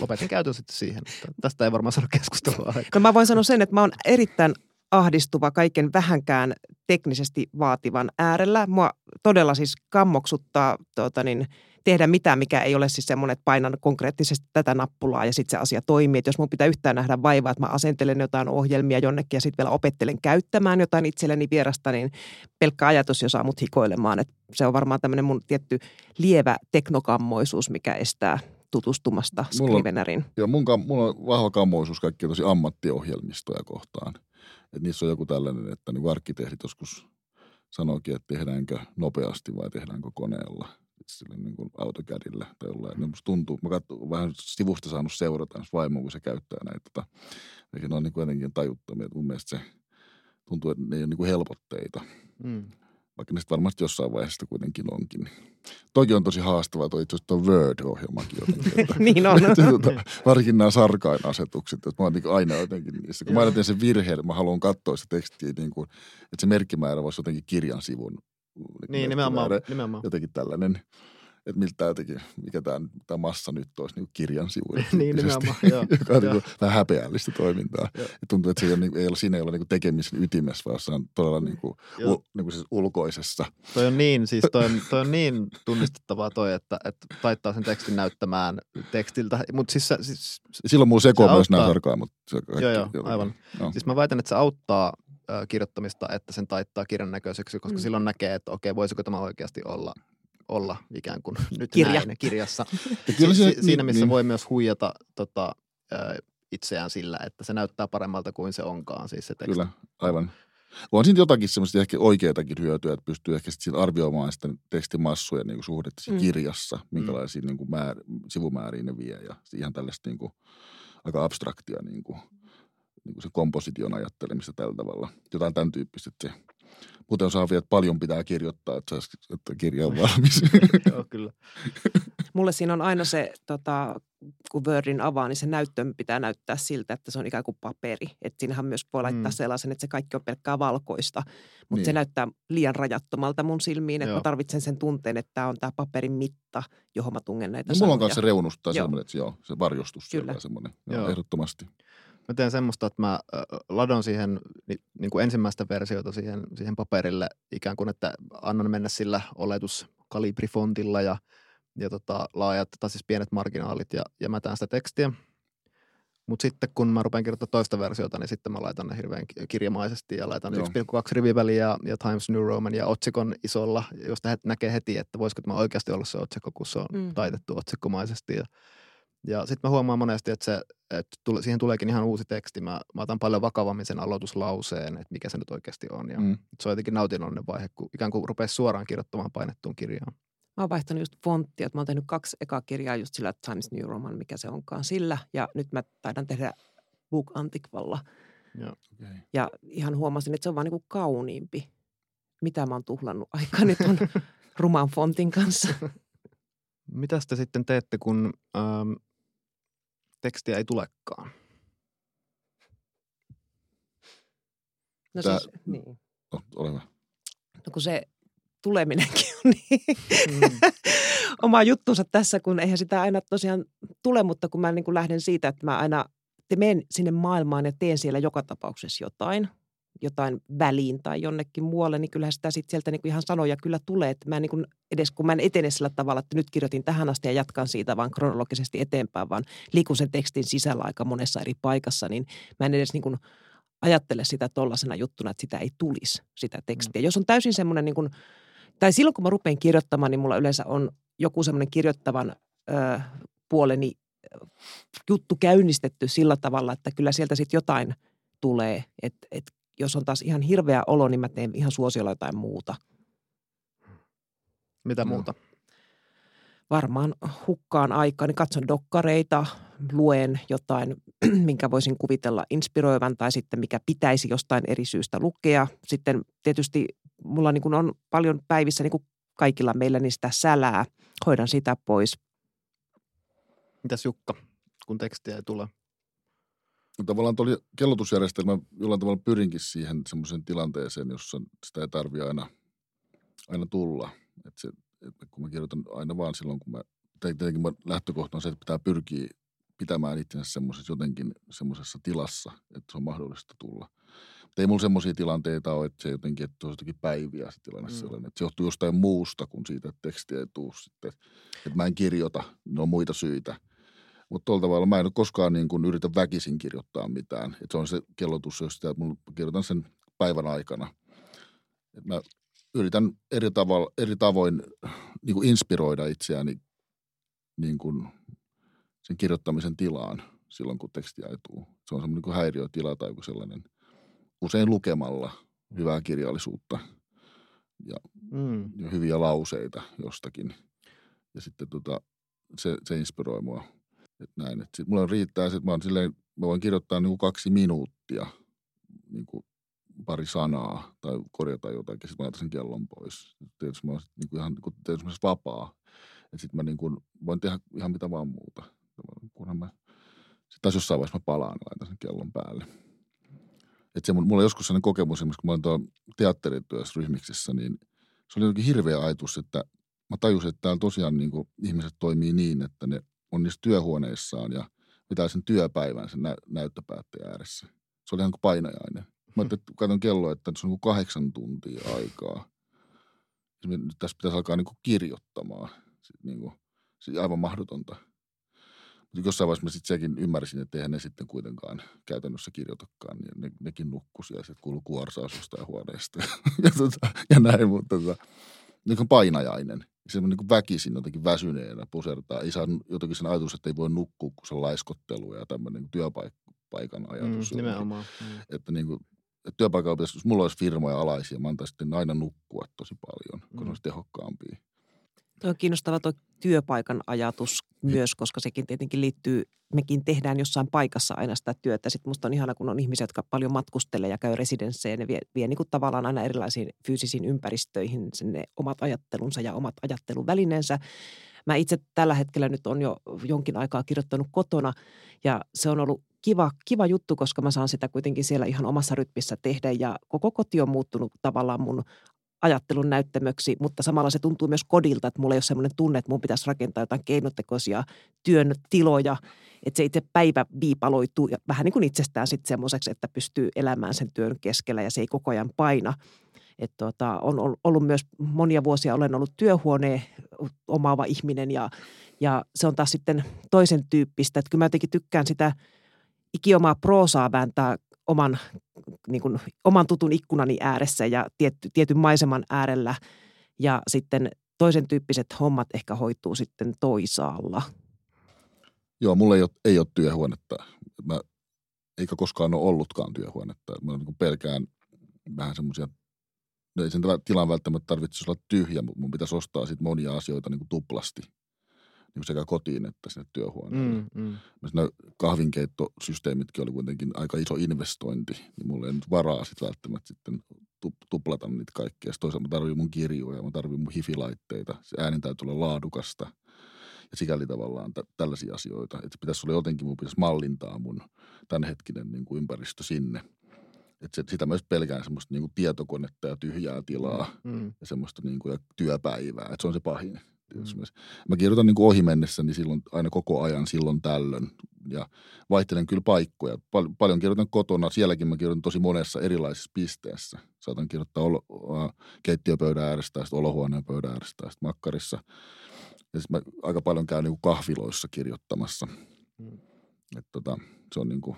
lopetin käytön sitten siihen. Tästä ei varmaan saada keskustelua No mä voin sanoa sen, että mä oon erittäin ahdistuva kaiken vähänkään teknisesti vaativan äärellä. Mua todella siis kammoksuttaa tuota niin, tehdä mitään, mikä ei ole siis semmoinen, että painan konkreettisesti tätä nappulaa ja sitten se asia toimii. Että jos mun pitää yhtään nähdä vaivaa, että mä asentelen jotain ohjelmia jonnekin ja sitten vielä opettelen käyttämään jotain itselleni vierasta, niin pelkkä ajatus jo saa mut hikoilemaan. Että se on varmaan tämmöinen mun tietty lievä teknokammoisuus, mikä estää tutustumasta Scrivenerin. Joo, mun, mulla on vahva kammoisuus kaikkia tosi ammattiohjelmistoja kohtaan. Että niissä on joku tällainen, että niin arkkitehdit joskus sanoikin, että tehdäänkö nopeasti vai tehdäänkö koneella – sille niin kuin autokädillä tai jollain. Niin musta tuntuu, mä katson vähän sivusta saanut seurata jos vaimo, kun se käyttää näitä. Tota, eikä ne on niin kuitenkin tajuttomia. Mun mielestä se tuntuu, että ne ei ole niin kuin helpotteita. Mm. Vaikka ne sitten varmasti jossain vaiheessa kuitenkin onkin. Toki on tosi haastavaa, toi itse asiassa Word-ohjelmakin jotenkin. Että, niin on. että, tuota, varsinkin nämä sarkainasetukset, että mä oon niin aina jotenkin niissä. Kun mä aina teen sen virheen, mä haluan katsoa sitä tekstiä, niin kuin, että se merkkimäärä voisi jotenkin kirjan sivun. Niin, nimenomaan, nimenomaan. Jotenkin tällainen että miltä jotenkin, mikä tämä, tämä massa nyt olisi niin kirjan sivuilla. niin, nimenomaan, joo. joka on niin vähän häpeällistä toimintaa. Ja tuntuu, että se ei ole, niin, ei ole, siinä ei ole niin tekemisen ytimessä, vaan se on todella niin kuin, u, niin kuin siis ulkoisessa. Toi on niin, siis toi on, toi on niin tunnistettavaa toi, että, että taittaa sen tekstin näyttämään tekstiltä. Mut siis, siis, Silloin mulla sekoo se myös nämä sarkaa, mutta se kaikki, joo, joo, aivan. No. Siis mä väitän, että se auttaa kirjoittamista, että sen taittaa kirjan näköiseksi, koska mm. silloin näkee, että okei, voisiko tämä oikeasti olla olla ikään kuin nyt Kirja. näin kirjassa. Ja kyllä se, si- siinä, missä niin. voi myös huijata tota, itseään sillä, että se näyttää paremmalta kuin se onkaan siis se teksti. Kyllä, aivan. On siinä jotakin semmoista ehkä oikeatakin hyötyä, että pystyy ehkä sitten arvioimaan sitä tekstimassuja niin kuin suhdetta mm. kirjassa, minkälaisia mm. niin kuin määr, sivumääriä ne vie ja ihan tällaista niin kuin, aika abstraktia niin kuin, niin kuin se komposition ajattelemista tällä tavalla. Jotain tämän tyyppistä, että se Muuten saa vielä, että paljon pitää kirjoittaa, että, että kirja on valmis. Joo, kyllä. Mulle siinä on aina se, tota, kun Wordin avaa, niin se näyttö pitää näyttää siltä, että se on ikään kuin paperi. Että siinähän myös voi laittaa mm. sellaisen, että se kaikki on pelkkää valkoista. Mutta niin. se näyttää liian rajattomalta mun silmiin, että joo. mä tarvitsen sen tunteen, että tämä on tämä paperin mitta, johon mä tungen näitä no, Mulla on kanssa se reunus tai semmoinen, että joo, se varjostus Kyllä. semmoinen. Joo, joo. Ehdottomasti. Mä teen semmoista, että mä ladon siihen niin kuin ensimmäistä versiota siihen, siihen paperille ikään kuin, että annan mennä sillä oletuskalibrifontilla ja, ja tota, laajat, tai siis pienet marginaalit ja, ja mä teen sitä tekstiä. Mutta sitten kun mä rupean kirjoittamaan toista versiota, niin sitten mä laitan ne hirveän kirjamaisesti ja laitan 1,2 riviväliä ja, ja Times New Roman ja otsikon isolla, josta näkee heti, että voisiko tämä oikeasti olla se otsikko, kun se on mm. taitettu otsikkomaisesti. Ja, ja sitten mä huomaan monesti, että, se, että tule, siihen tuleekin ihan uusi teksti. Mä, mä otan paljon vakavammin sen aloituslauseen, että mikä se nyt oikeasti on. Ja mm. Se on jotenkin nautinnollinen vaihe, kun ikään kuin rupeaa suoraan kirjoittamaan painettuun kirjaan. Mä oon vaihtanut just fonttia, että mä oon tehnyt kaksi ekaa kirjaa just sillä Times New Roman, mikä se onkaan sillä. Ja nyt mä taidan tehdä Book Antiqualla. Ja, okay. ja ihan huomasin, että se on vaan niin kuin kauniimpi. Mitä mä oon tuhlannut aikani ton ruman fontin kanssa. Mitä te sitten teette, kun ähm, tekstiä ei tulekaan. No Tää, siis, niin. No, ole hyvä. No kun se tuleminenkin on niin mm. oma juttunsa tässä, kun eihän sitä aina tosiaan tule, mutta kun mä niin kuin lähden siitä, että mä aina te menen sinne maailmaan ja teen siellä joka tapauksessa jotain – jotain väliin tai jonnekin muualle, niin kyllähän sitä sitten sieltä niinku ihan sanoja kyllä tulee. Että mä niinku edes kun mä en etene sillä tavalla, että nyt kirjoitin tähän asti ja jatkan siitä vaan kronologisesti eteenpäin, vaan liikun sen tekstin sisällä aika monessa eri paikassa, niin mä en edes niinku ajattele sitä tollaisena juttuna, että sitä ei tulisi, sitä tekstiä. Mm. Jos on täysin semmoinen, niin tai silloin kun mä rupean kirjoittamaan, niin mulla yleensä on joku semmoinen kirjoittavan ö, puoleni juttu käynnistetty sillä tavalla, että kyllä sieltä sitten jotain tulee. Että et jos on taas ihan hirveä olo, niin mä teen ihan suosiolla jotain muuta. Mitä muuta? Varmaan hukkaan aikaa, niin katson dokkareita, luen jotain, minkä voisin kuvitella inspiroivan tai sitten mikä pitäisi jostain eri syystä lukea. Sitten tietysti mulla niin kuin on paljon päivissä, niin kuin kaikilla meillä, niin sitä sälää. Hoidan sitä pois. Mitäs Jukka, kun tekstiä ei tule? Tavallaan tuo kellotusjärjestelmä jollain tavalla pyrinkin siihen semmoiseen tilanteeseen, jossa sitä ei tarvitse aina, aina tulla. Et se, et kun mä kirjoitan aina vaan silloin, kun mä, tietenkin lähtökohta on se, että pitää pyrkiä pitämään itsensä semmoisessa jotenkin semmoisessa tilassa, että se on mahdollista tulla. Mutta ei mulla semmoisia tilanteita ole, että se jotenkin, että on jotenkin päiviä se tilanne mm. sellainen, että se johtuu jostain muusta kuin siitä, että tekstiä ei tule sitten. Että mä en kirjoita, ne on muita syitä – mutta tuolla tavalla mä en ole koskaan niin kuin yritä väkisin kirjoittaa mitään. Et se on se kellotus, jos sitä, mun kirjoitan sen päivän aikana. Et mä yritän eri, tavalla, eri tavoin niin kuin inspiroida itseäni niin kuin sen kirjoittamisen tilaan silloin, kun tekstiä ei tule. Se on semmoinen niin häiriötila tai joku sellainen usein lukemalla hyvää kirjallisuutta ja, mm. ja hyviä lauseita jostakin. Ja sitten tota, se, se inspiroi mua että näin, että sit mulla riittää, että mä, oon silleen, mä voin kirjoittaa niin kuin kaksi minuuttia niin kuin pari sanaa tai korjata jotakin, sitten mä laitan sen kellon pois. Tietysti mä oon niin kuin ihan niin tietysti vapaa. Että sitten mä niin kuin voin tehdä ihan mitä vaan muuta. Kunhan mä, sitten taas jossain vaiheessa mä palaan ja laitan sen kellon päälle. Että se, mulla on joskus sellainen kokemus, kun mä olin tuolla teatterityössä ryhmiksessä, niin se oli jotenkin hirveä ajatus, että mä tajusin, että täällä tosiaan niin kuin ihmiset toimii niin, että ne on niissä työhuoneissaan ja pitää sen työpäivän sen nä- näyttöpäättäjän ääressä. Se oli ihan kuin painajainen. Mä katson kello, että se on kuin kahdeksan tuntia aikaa. Nyt tässä pitäisi alkaa niin kuin kirjoittamaan. Sitten niin kuin, se aivan mahdotonta. Mutta jossain vaiheessa mä sitten sekin ymmärsin, että eihän ne sitten kuitenkaan käytännössä kirjoitakaan. Niin ne, nekin nukkusi ja sitten kuului kuorsaus jostain huoneesta ja, tota, ja näin, mutta tota, niin kuin painajainen. Se niin väkisin jotenkin väsyneenä pusertaa. Ei saa jotenkin sen ajatus, että ei voi nukkua, kun se on laiskottelu ja tämmöinen työpaikan ajatus. Mm, nimenomaan. Mm. Että niin kuin, että työpaikalla pitäisi, jos mulla olisi firmoja alaisia, mä antaisin aina nukkua tosi paljon, kun mm. olisi tehokkaampia. Tuo on kiinnostava tuo työpaikan ajatus myös, koska sekin tietenkin liittyy, mekin tehdään jossain paikassa aina sitä työtä. Sitten musta on ihana, kun on ihmisiä, jotka paljon matkustelee ja käy residenssejä, ne vie, vie niin kuin tavallaan aina erilaisiin fyysisiin ympäristöihin ne omat ajattelunsa ja omat ajatteluvälineensä. Mä itse tällä hetkellä nyt on jo jonkin aikaa kirjoittanut kotona ja se on ollut kiva, kiva juttu, koska mä saan sitä kuitenkin siellä ihan omassa rytmissä tehdä ja koko koti on muuttunut tavallaan mun ajattelun näyttämöksi, mutta samalla se tuntuu myös kodilta, että mulla ei ole sellainen tunne, että mun pitäisi rakentaa jotain keinotekoisia työn tiloja, että se itse päivä viipaloituu ja vähän niin kuin itsestään sitten semmoiseksi, että pystyy elämään sen työn keskellä ja se ei koko ajan paina. Että tota, on ollut myös monia vuosia, olen ollut työhuoneen omaava ihminen ja, ja se on taas sitten toisen tyyppistä. Että kyllä mä jotenkin tykkään sitä ikiomaa proosaa vääntää oman, niin kuin, oman tutun ikkunani ääressä ja tietty, tietyn maiseman äärellä. Ja sitten toisen tyyppiset hommat ehkä hoituu sitten toisaalla. Joo, mulla ei ole, ei ole työhuonetta. Mä, eikä koskaan ole ollutkaan työhuonetta. Mä niin pelkään vähän semmoisia, ei sen tilan välttämättä tarvitsisi olla tyhjä, mutta mun pitäisi ostaa sit monia asioita niin kuin tuplasti – niin sekä kotiin että sinne työhuoneelle. Mm, mm. Nämä kahvinkeittosysteemitkin oli kuitenkin aika iso investointi, niin mulla ei nyt varaa sitten välttämättä sitten tuplata niitä kaikkia. Sitten toisaalta mä tarvitsen mun kirjoja, mä tarvitsen mun hifilaitteita, se ääni täytyy olla laadukasta ja sikäli tavallaan t- tällaisia asioita. Että pitäisi olla jotenkin, mun pitäisi mallintaa mun tämänhetkinen niin kuin ympäristö sinne. Että se, sitä myös pelkään semmoista niin kuin tietokonetta ja tyhjää tilaa mm. ja semmoista niin kuin, ja työpäivää. Että se on se pahin. Mm. Mä kirjoitan niin kuin ohi mennessä, niin silloin aina koko ajan silloin tällöin. Ja vaihtelen kyllä paikkoja. Pal- paljon kirjoitan kotona. Sielläkin mä kirjoitan tosi monessa erilaisessa pisteessä. Saatan kirjoittaa olo- keittiöpöydän äärestä, sitten olohuoneen pöydän äärestä, sitten makkarissa. Ja sitten mä aika paljon käyn niin kuin kahviloissa kirjoittamassa. Mm. Et tota, se, on niin kuin,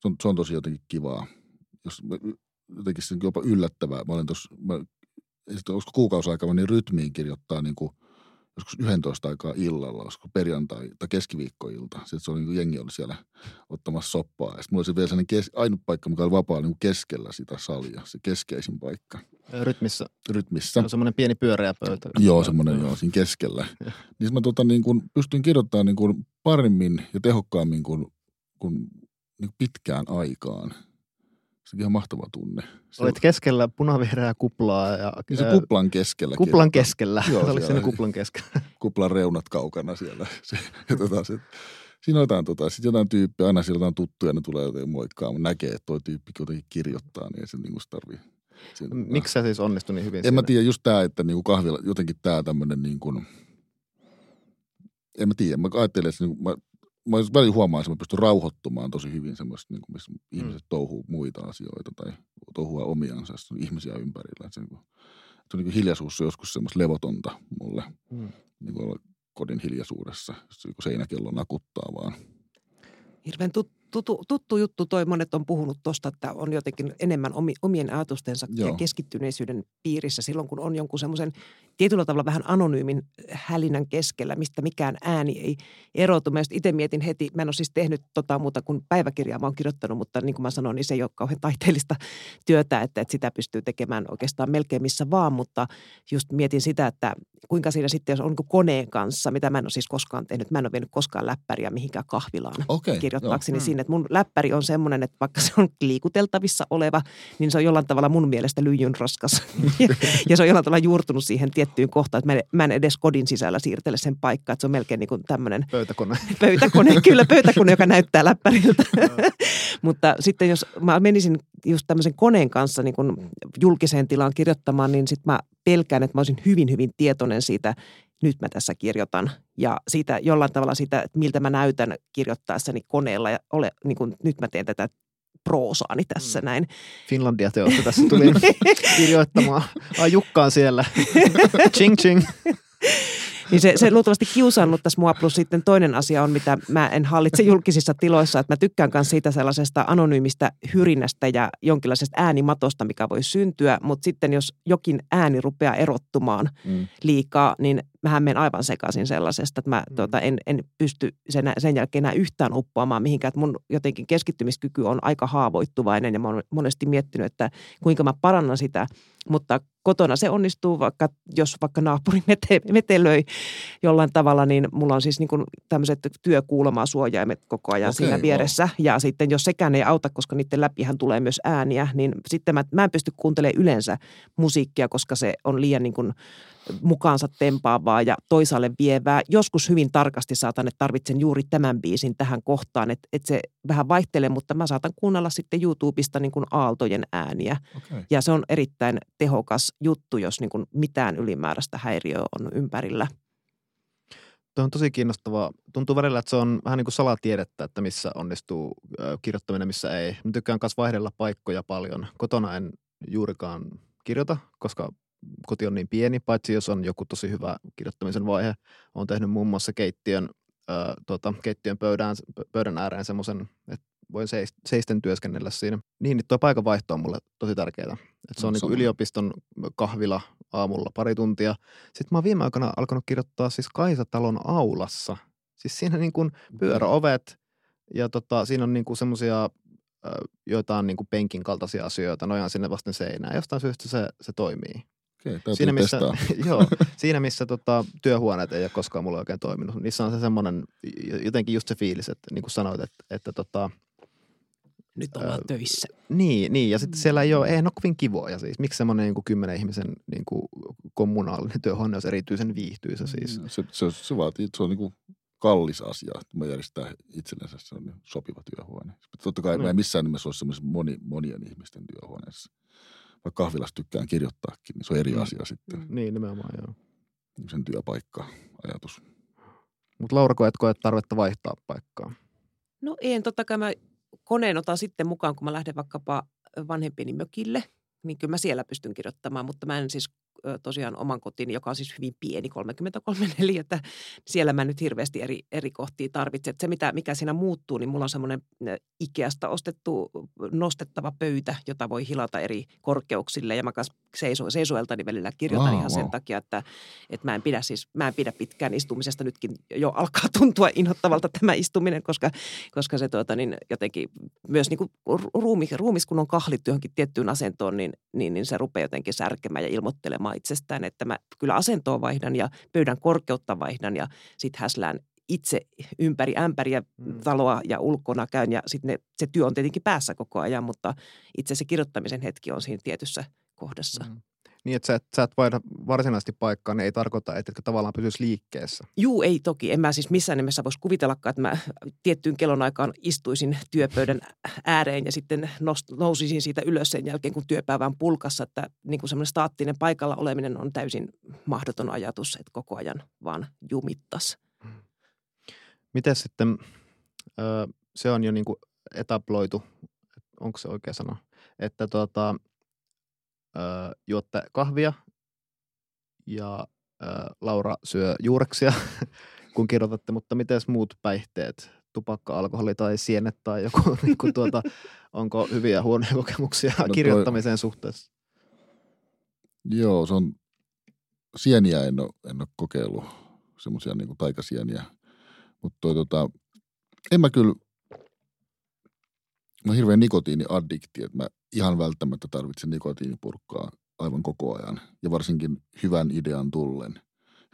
se, on, se on tosi jotenkin kivaa. Jos mä, jotenkin se on jopa yllättävää. Mä olin tuossa, mä, olisiko kuukausi aikaa, niin rytmiin kirjoittaa niin kuin – joskus 11 aikaa illalla, olisiko perjantai- tai keskiviikkoilta. Sitten se oli niin jengi oli siellä ottamassa soppaa. Ja sitten mulla oli vielä sellainen kes- ainut paikka, mikä oli vapaa niin keskellä sitä salia, se keskeisin paikka. Rytmissä? Rytmissä. Se on semmoinen pieni pyöreä pöytä. Joo, semmoinen joo, siinä keskellä. niin mä tota, niin kuin, pystyin kirjoittamaan niin kuin paremmin ja tehokkaammin kuin, kuin, niin kuin pitkään aikaan – se on ihan mahtava tunne. Se Olet keskellä punavihreää kuplaa. Ja, niin se kuplan keskellä. Kuplan keskellä. Joo, Oliko se kuplan keskellä? Kuplan reunat kaukana siellä. Se, ja tota, se, siinä on jotain, tota, sit jotain tyyppiä, aina siellä on tuttuja, ne tulee jotenkin moikkaa, mutta näkee, että toi tyyppi jotenkin kirjoittaa, niin ei se niin tarvii. Miksi sä siis onnistui niin hyvin En siinä? mä tiedä, just tämä, että niinku kahvilla, jotenkin tämä tämmöinen niin kuin, en mä tiedä, mä ajattelen, että niin mä mä välillä huomaan, että mä pystyn rauhoittumaan tosi hyvin semmoista, niin kuin, missä mm. ihmiset touhuu muita asioita tai touhua omiansa, ihmisiä ympärillä. Se, niin kuin, se on niin kuin hiljaisuus on joskus semmoista levotonta mulle, mm. niin kuin olla kodin hiljaisuudessa, jos seinäkello nakuttaa vaan. Hirveän tut, tuttu, tuttu juttu toi, monet on puhunut tuosta, että on jotenkin enemmän omi, omien ajatustensa Joo. ja keskittyneisyyden piirissä silloin, kun on jonkun semmoisen tietyllä tavalla vähän anonyymin hälinän keskellä, mistä mikään ääni ei erotu. Mä itse mietin heti, mä en ole siis tehnyt tota muuta kuin päiväkirjaa, mä oon kirjoittanut, mutta niin kuin mä sanoin, niin se ei ole kauhean taiteellista työtä, että, että sitä pystyy tekemään oikeastaan melkein missä vaan, mutta just mietin sitä, että kuinka siinä sitten, jos on niin koneen kanssa, mitä mä en ole siis koskaan tehnyt, mä en ole vienyt koskaan läppäriä mihinkään kahvilaan okay, kirjoittaakseni sinne, että mun läppäri on semmoinen, että vaikka se on liikuteltavissa oleva, niin se on jollain tavalla mun mielestä lyijyn raskas ja se on jollain tavalla juurtunut siihen tiettyyn kohtaan, että mä en, mä en edes kodin sisällä siirtele sen paikkaa, että se on melkein niin kuin tämmöinen Pöytäkone. pöytäkone, kyllä pöytäkone, joka näyttää läppäriltä. Mutta sitten jos mä menisin just tämmöisen koneen kanssa niin kuin julkiseen tilaan kirjoittamaan, niin sitten mä pelkään, että mä olisin hyvin, hyvin tietoinen siitä, nyt mä tässä kirjoitan. Ja siitä jollain tavalla sitä, että miltä mä näytän kirjoittaessani koneella ja ole, niin kuin, nyt mä teen tätä proosaani tässä mm. näin. Finlandia teosta tässä tuli kirjoittamaan. Ai Jukka on siellä. ching ching. Niin se, se luultavasti kiusannut tässä mua, plus sitten toinen asia on, mitä mä en hallitse julkisissa tiloissa, että mä tykkään myös siitä sellaisesta anonyymistä hyrinnästä ja jonkinlaisesta äänimatosta, mikä voi syntyä, mutta sitten jos jokin ääni rupeaa erottumaan mm. liikaa, niin mähän menen aivan sekaisin sellaisesta, että mä mm. tuota, en, en pysty sen, sen jälkeen enää yhtään uppoamaan mihinkään, että mun jotenkin keskittymiskyky on aika haavoittuvainen ja mä oon monesti miettinyt, että kuinka mä parannan sitä, mutta kotona se onnistuu, vaikka jos vaikka naapuri mete, metelöi jollain tavalla, niin mulla on siis niin kuin tämmöiset työkuulemaa suojaimet koko ajan okay, siinä vieressä. Wow. Ja sitten jos sekään ei auta, koska niiden läpihän tulee myös ääniä, niin sitten mä, mä en pysty kuuntelemaan yleensä musiikkia, koska se on liian niin kuin mukaansa tempaavaa ja toisaalle vievää. Joskus hyvin tarkasti saatan, että tarvitsen juuri tämän biisin tähän kohtaan, että, että se vähän vaihtelee, mutta mä saatan kuunnella sitten YouTubesta niin kuin aaltojen ääniä. Okay. Ja se on erittäin tehokas juttu, jos niin kuin mitään ylimääräistä häiriöä on ympärillä. Tuo on tosi kiinnostavaa. Tuntuu välillä, että se on vähän niin kuin salatiedettä, että missä onnistuu kirjoittaminen, missä ei. Mä tykkään myös vaihdella paikkoja paljon. Kotona en juurikaan kirjoita, koska koti on niin pieni, paitsi jos on joku tosi hyvä kirjoittamisen vaihe. Olen tehnyt muun muassa keittiön, äh, tuota, keittiön pöydän, pöydän ääreen semmoisen, että voin seisten työskennellä siinä. Niin, niin tuo paikanvaihto on mulle tosi tärkeää. Että se on niin yliopiston kahvila aamulla pari tuntia. Sitten mä oon viime aikoina alkanut kirjoittaa siis Kaisatalon aulassa. Siis siinä niin kuin pyöräovet ja tota, siinä on niin kuin semmoisia joitain niin kuin penkin kaltaisia asioita, nojaan sinne vasten seinään. Jostain syystä se, se toimii. Okei, siinä missä, joo, siinä missä tota, työhuoneet ei ole koskaan mulle oikein toiminut. Niissä on se semmoinen, jotenkin just se fiilis, että niin kuin sanoit, että, että tota, nyt ollaan ää, töissä. Niin, niin, ja sitten siellä ei ole, ei ole kovin kivoja siis. Miksi semmoinen niin kuin kymmenen ihmisen niin kuin kommunaalinen työhuone olisi erityisen viihtyisä siis? Mm, se, se, se vaatii, että se on niin kuin kallis asia, että mä järjestää itsellensä se on sopiva työhuone. Totta kai mm. mä en missään nimessä ole semmoisessa moni, monien ihmisten työhuoneessa vaikka kahvilassa tykkään kirjoittaakin, niin se on eri mm. asia sitten. Mm. Niin, nimenomaan joo. Sen työpaikka-ajatus. Mutta Laura, koet koet tarvetta vaihtaa paikkaa? No en, totta kai mä koneen otan sitten mukaan, kun mä lähden vaikkapa vanhempieni mökille, niin kyllä mä siellä pystyn kirjoittamaan, mutta mä en siis tosiaan oman kotiin, joka on siis hyvin pieni, 33 että siellä mä nyt hirveästi eri, eri kohtia tarvitsen. Se, mitä, mikä siinä muuttuu, niin mulla on semmoinen Ikeasta ostettu nostettava pöytä, jota voi hilata eri korkeuksille. Ja mä kanssa seiso, seisoeltani välillä kirjoitan wow, ihan wow. sen takia, että, että mä, en pidä siis, mä en pidä pitkään istumisesta. Nytkin jo alkaa tuntua inhottavalta tämä istuminen, koska, koska se tuota, niin jotenkin myös niin kuin ruumi, ruumis, kun on kahlittu johonkin tiettyyn asentoon, niin, niin, niin se rupeaa jotenkin särkemään ja ilmoittelemaan itsestään, että mä kyllä asentoa vaihdan ja pöydän korkeutta vaihdan ja sitten häslään itse ympäri ämpäriä mm. taloa ja ulkona käyn ja sitten se työ on tietenkin päässä koko ajan, mutta itse se kirjoittamisen hetki on siinä tietyssä kohdassa. Mm niin, että sä et, sä et vaihda varsinaisesti paikkaa, niin ei tarkoita, että tavallaan pysyisi liikkeessä. Juu, ei toki. En mä siis missään nimessä voisi kuvitellakaan, että mä tiettyyn kellonaikaan istuisin työpöydän ääreen ja sitten nost, nousisin siitä ylös sen jälkeen, kun työpäivä on pulkassa. Että niin kuin semmoinen staattinen paikalla oleminen on täysin mahdoton ajatus, että koko ajan vaan jumittas. Miten sitten, se on jo niin kuin etabloitu, onko se oikea sana, että tuota, öö, juotte kahvia ja öö, Laura syö juureksia, kun kirjoitatte, mutta miten muut päihteet, tupakka, alkoholi tai sienet tai joku, niin kuin tuota, onko hyviä ja huonoja kokemuksia no kirjoittamiseen toi, suhteessa? Joo, se on sieniä en ole, en ole kokeillut, semmoisia niin taikasieniä. Mutta tota, en mä kyllä, mä oon hirveän nikotiiniaddikti, että mä ihan välttämättä tarvitsen nikotiinipurkkaa aivan koko ajan. Ja varsinkin hyvän idean tullen.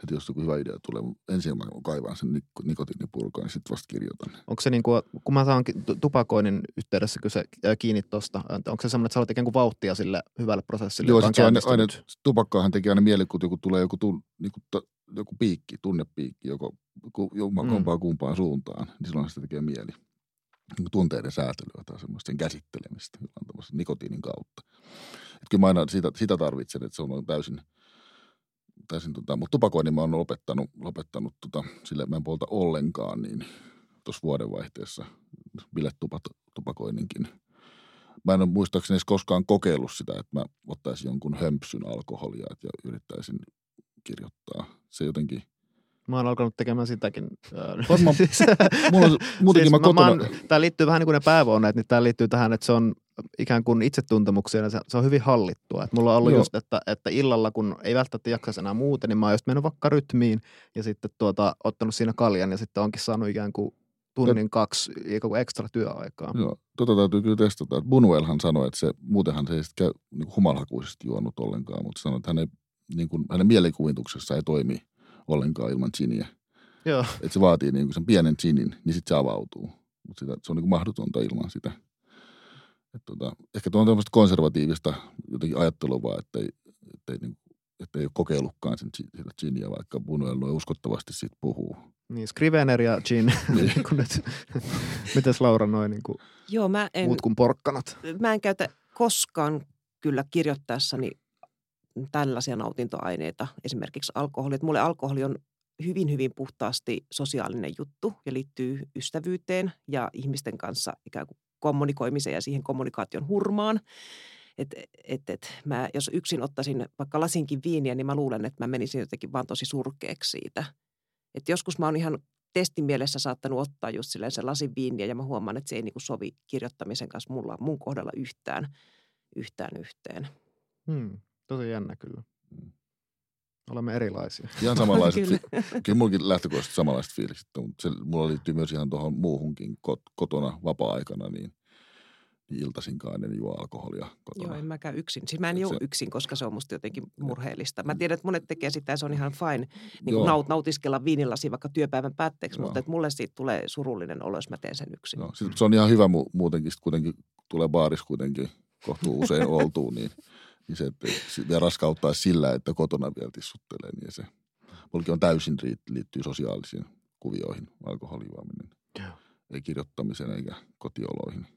Että jos joku hyvä idea tulee, ensin mä kaivaan sen nik- nikotiinipurkan, niin sitten vasta kirjoitan. Onko se niin kuin, kun mä saan tupakoinnin yhteydessä kyse kiinni tuosta, onko se semmoinen, että sä olet ikään kuin vauhtia sille hyvälle prosessille, Joo, joka on se aina, tupakkaahan tekee aina mieli, kun joku tulee joku, tun, niin kuin ta, joku piikki, tunnepiikki, joko, joku, joku Mm. kumpaan suuntaan, niin silloin sitä tekee mieli. Niin tunteiden säätelyä tai semmoista sen käsittelemistä jollain nikotiinin kautta. Et kyllä mä aina sitä, sitä tarvitsen, että se on täysin, täysin tota, mutta tupakoinnin mä oon lopettanut, lopettanut tota, sille mä en polta ollenkaan, niin tuossa vuodenvaihteessa bilettupakoinninkin. Mä en ole muistaakseni edes koskaan kokeillut sitä, että mä ottaisin jonkun hömpsyn alkoholia ja yrittäisin kirjoittaa. Se jotenkin, Mä oon alkanut tekemään sitäkin. Varmaan- mulla on muutenkin Siis mä kotona, oon- Tämä liittyy vähän niin kuin ne päiväoneet, niin tämä liittyy tähän, että se on ikään kuin itsetuntemukseen ja se, se on hyvin hallittua. Et mulla on ollut Joo. just, että, että illalla, kun ei välttämättä jaksaisi enää muuten, niin mä oon just mennyt vaikka rytmiin ja sitten tuota, ottanut siinä kaljan ja sitten onkin saanut ikään kuin tunnin kaksi ikään kuin ekstra työaikaa. Joo, tota täytyy kyllä testata. Bunuelhan sanoi, että se, muutenhan se ei sit käy niin humalhakuisesti juonut ollenkaan, mutta sanoi, että hänen, niin kuin, hänen mielikuvituksessa ei toimi ollenkaan ilman giniä. Joo. Että se vaatii niin kuin sen pienen ginin, niin sitten se avautuu. Mutta se on niin kuin mahdotonta ilman sitä. Et tota, ehkä tuo on tämmöistä konservatiivista jotenkin ajattelua vaan, että ei, että ei, niin, että ei ole kokeillutkaan sen, sitä giniä, vaikka Bunuel noin uskottavasti siitä puhuu. Niin, Scrivener ja Gin, Niin. niin kuin nyt, mites Laura noin niin kuin Joo, mä en, muut kuin porkkanat? mä en käytä koskaan kyllä kirjoittaessani tällaisia nautintoaineita, esimerkiksi alkoholi. Et mulle alkoholi on hyvin, hyvin puhtaasti sosiaalinen juttu ja liittyy ystävyyteen ja ihmisten kanssa ikään kuin kommunikoimiseen ja siihen kommunikaation hurmaan. Et, et, et mä, jos yksin ottaisin vaikka lasinkin viiniä, niin mä luulen, että mä menisin jotenkin vaan tosi surkeaksi siitä. Et joskus mä oon ihan testin mielessä saattanut ottaa just silleen sen lasin viiniä ja mä huomaan, että se ei niinku sovi kirjoittamisen kanssa mulla, mun kohdalla yhtään, yhtään yhteen. Hmm, tosi jännä kyllä. Mm. Olemme erilaisia. Ihan samanlaiset, Kyllä. fi- kyllä mullakin lähtökohtaisesti samanlaiset fiilikset, mutta se mulla liittyy myös ihan tuohon muuhunkin kot- kotona vapaa-aikana, niin, niin iltaisinkaan en juo alkoholia kotona. Joo, en mäkään yksin. Siis mä en juo se- yksin, koska se on musta jotenkin murheellista. Mä tiedän, että monet tekee sitä ja se on ihan fine niin kuin naut, nautiskella viinilasi vaikka työpäivän päätteeksi, Joo. mutta että mulle siitä tulee surullinen olo, jos mä teen sen yksin. Joo, sit, se on ihan hyvä mu- muutenkin, sit kuitenkin tulee baarissa kuitenkin kohtuu usein oltuu, niin, niin se, vielä raskauttaa sillä, että kotona vielä tissuttelee, niin se mullakin on täysin liittyy sosiaalisiin kuvioihin alkoholijuominen. Joo. Ei kirjoittamiseen eikä kotioloihin.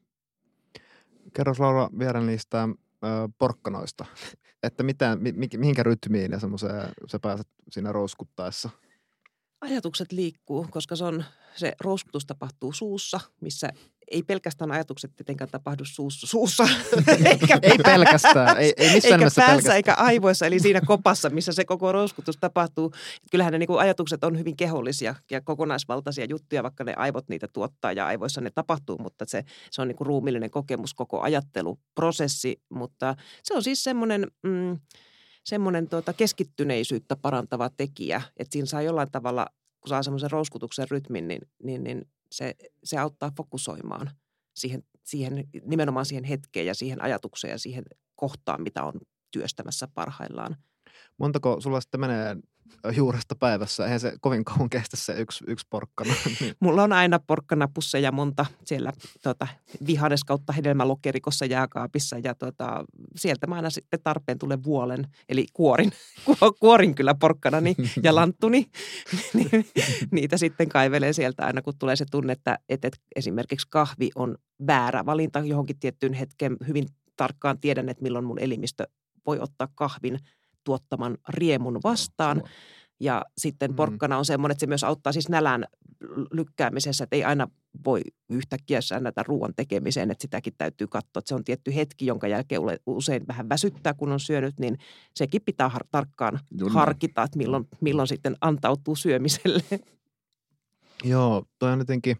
Kerros Laura vielä niistä ö, porkkanoista, että mitä, mi, mi- mihinkä rytmiin ja semmoiseen sä pääset siinä rouskuttaessa. Ajatukset liikkuu, koska se, on, se rouskutus tapahtuu suussa, missä ei pelkästään ajatukset tietenkään tapahdu suussa, suussa eikä, Ei pelkästään, ei, ei missään eikä päässä pelkästään. eikä aivoissa, eli siinä kopassa, missä se koko rouskutus tapahtuu. Kyllähän ne niin kuin ajatukset on hyvin kehollisia ja kokonaisvaltaisia juttuja, vaikka ne aivot niitä tuottaa ja aivoissa ne tapahtuu, mutta se, se on niin kuin ruumillinen kokemus, koko ajatteluprosessi. Mutta se on siis semmoinen... Mm, semmoinen tuota keskittyneisyyttä parantava tekijä, että siinä saa jollain tavalla, kun saa semmoisen rouskutuksen rytmin, niin, niin, niin se, se auttaa fokusoimaan siihen, siihen, nimenomaan siihen hetkeen ja siihen ajatukseen ja siihen kohtaan, mitä on työstämässä parhaillaan. Montako sulla sitten menee juuresta päivässä? Eihän se kovin kauan kestä se yksi, yksi porkkana. Niin. Mulla on aina porkkanapusseja monta siellä tota, vihannes kautta hedelmälokerikossa jääkaapissa ja tota, sieltä mä aina sitten tarpeen tulee vuolen, eli kuorin, Ku- kuorin kyllä porkkanani ja lanttuni. Niin Niitä sitten kaivelee sieltä aina, kun tulee se tunne, että, että esimerkiksi kahvi on väärä valinta johonkin tiettyyn hetkeen. Hyvin tarkkaan tiedän, että milloin mun elimistö voi ottaa kahvin tuottaman riemun vastaan. Ja sitten Mm. porkkana on semmoinen, että se myös auttaa siis nälän lykkäämisessä, että ei aina voi yhtäkkiä säännätä ruoan tekemiseen, että sitäkin täytyy katsoa, että se on tietty hetki, jonka jälkeen usein vähän väsyttää, kun on syönyt, niin sekin pitää har- tarkkaan Joo, niin. harkita, että milloin, milloin sitten antautuu syömiselle. Joo, toi on jotenkin,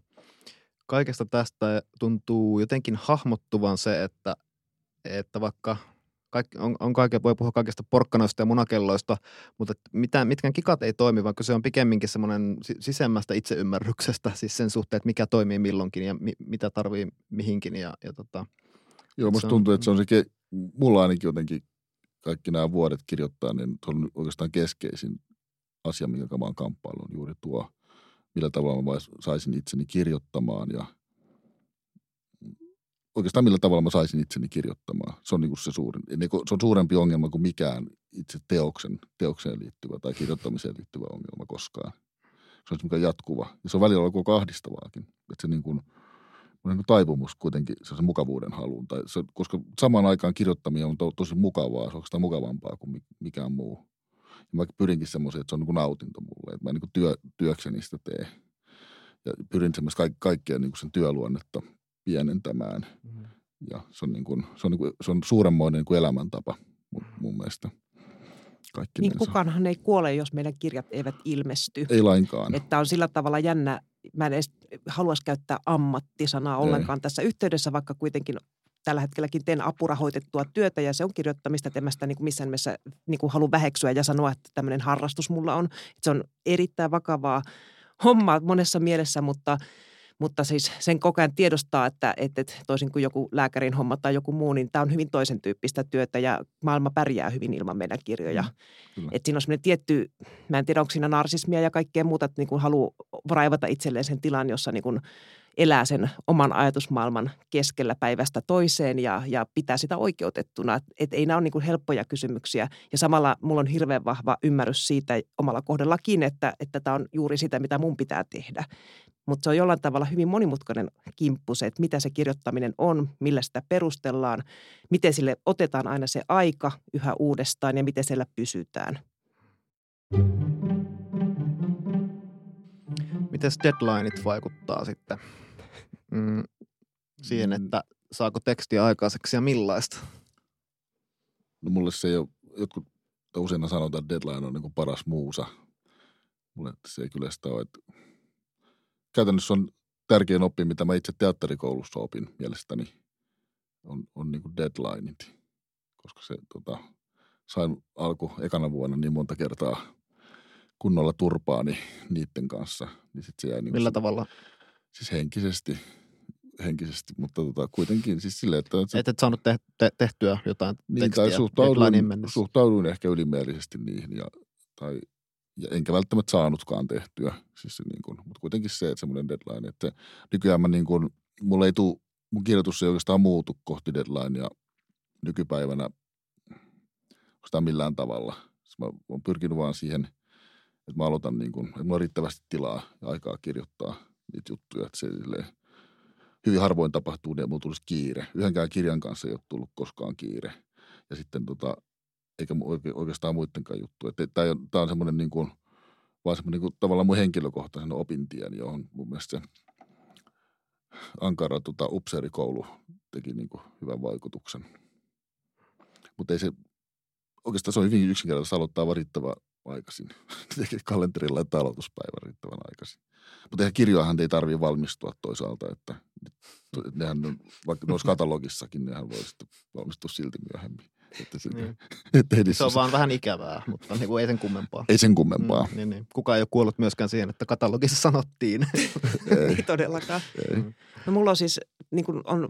kaikesta tästä tuntuu jotenkin hahmottuvan se, että, että vaikka kaikki, on, on kaiken, voi puhua kaikista porkkanoista ja munakelloista, mutta mitä, mitkään kikat ei toimi, vaan se on pikemminkin semmoinen sisemmästä itseymmärryksestä, siis sen suhteen, että mikä toimii milloinkin ja mi, mitä tarvii mihinkin. Ja, ja tota, Joo, musta tuntuu, että se on se, ke, mulla ainakin jotenkin kaikki nämä vuodet kirjoittaa, niin se on oikeastaan keskeisin asia, minkä mä oon kamppailu, on juuri tuo, millä tavalla mä saisin itseni kirjoittamaan ja oikeastaan millä tavalla mä saisin itseni kirjoittamaan. Se on, niin kuin se, suurin, se on suurempi ongelma kuin mikään itse teoksen, teokseen liittyvä tai kirjoittamiseen liittyvä ongelma koskaan. Se on semmoinen jatkuva ja se on välillä koko ahdistavaakin. Että se niin kuin, on niin taipumus kuitenkin se mukavuuden haluun. Tai se, koska samaan aikaan kirjoittaminen on to, tosi mukavaa, se on sitä mukavampaa kuin mikään muu. Ja mä pyrinkin semmoiseen, että se on niin kuin nautinto mulle, että mä niin kuin työ, työkseni sitä teen. Ja pyrin semmoista kaik, kaikkea niin sen työluonnetta pienentämään. Mm. Ja se on, niin kuin, se on, niin kuin, se on suuremmoinen niin kuin elämäntapa mun, mun mielestä. Kaikki niin kukaanhan ei kuole, jos meidän kirjat eivät ilmesty. Ei lainkaan. Että on sillä tavalla jännä, mä en edes haluaisi käyttää ammattisanaa ollenkaan ei. tässä yhteydessä, vaikka kuitenkin tällä hetkelläkin teen apurahoitettua työtä ja se on kirjoittamista, että en mä sitä niin kuin missään nimessä niin kuin halua väheksyä ja sanoa, että tämmöinen harrastus mulla on. Että se on erittäin vakavaa hommaa monessa mielessä, mutta – mutta siis sen koko ajan tiedostaa, että, että toisin kuin joku lääkärin homma tai joku muu, niin tämä on hyvin toisen tyyppistä työtä ja maailma pärjää hyvin ilman meidän kirjoja. Mm, että siinä on semmoinen tietty, mä en tiedä onko siinä narsismia ja kaikkea muuta, että niin kuin haluaa raivata itselleen sen tilan, jossa niin kuin elää sen oman ajatusmaailman keskellä päivästä toiseen ja, ja pitää sitä oikeutettuna. Että ei nämä ole niin kuin helppoja kysymyksiä. Ja samalla mulla on hirveän vahva ymmärrys siitä omalla kohdallakin, että, että tämä on juuri sitä, mitä mun pitää tehdä. Mutta se on jollain tavalla hyvin monimutkainen kimppu se, että mitä se kirjoittaminen on, millä sitä perustellaan, miten sille otetaan aina se aika yhä uudestaan ja miten siellä pysytään. Miten deadlineit vaikuttaa sitten mm, siihen, mm. että saako tekstiä aikaiseksi ja millaista? No mulle se ei ole, jotkut usein sanotaan, että deadline on niin kuin paras muusa. Mulle se ei kyllä sitä ole, että käytännössä on tärkein oppi, mitä mä itse teatterikoulussa opin mielestäni, on, on niin kuin deadlineit. Koska se tota, sain alku ekana vuonna niin monta kertaa kunnolla turpaani niiden kanssa. Niin sit se jäi niin Millä se, tavalla? Siis henkisesti, henkisesti, mutta tota, kuitenkin siis silleen, että... Se, et et saanut te, te, tehtyä jotain niin, tekstiä tai suhtauduin, suhtauduin ehkä ylimääräisesti niihin ja, tai ja enkä välttämättä saanutkaan tehtyä. Siis se niin kuin, mutta kuitenkin se, että semmoinen deadline, että nykyään mä niin kuin, mulla ei tule, mun kirjoitus ei oikeastaan muutu kohti deadlinea nykypäivänä sitä millään tavalla. Siis mä oon pyrkinyt vaan siihen, että mä aloitan niin kuin, että mulla on riittävästi tilaa ja aikaa kirjoittaa niitä juttuja, että se hyvin harvoin tapahtuu, niin mulla tulisi kiire. Yhdenkään kirjan kanssa ei ole tullut koskaan kiire. Ja sitten tota, eikä oikeastaan muidenkaan juttu. Tämä on, semmoinen niin kuin, vaan semmoinen niin kuin, tavallaan mun henkilökohtaisen opintien, johon mun mielestä se Ankara tota, upseerikoulu teki niin kuin hyvän vaikutuksen. Mutta ei se, oikeastaan se on hyvin yksinkertaisesti aloittaa varittava aikaisin. Tekee kalenterilla että aloituspäivä riittävän aikaisin. Mutta eihän kirjoahan ei tarvitse valmistua toisaalta, että nehän, vaikka ne olisi katalogissakin, nehän voi sitten valmistua silti myöhemmin. Että se, niin. että ei se on vaan vähän ikävää, mutta niin kuin ei sen kummempaa. Ei sen kummempaa. Mm, niin, niin. Kukaan ei ole kuollut myöskään siihen, että katalogissa sanottiin. ei todellakaan. Ei. Mm. No mulla on siis niin kuin on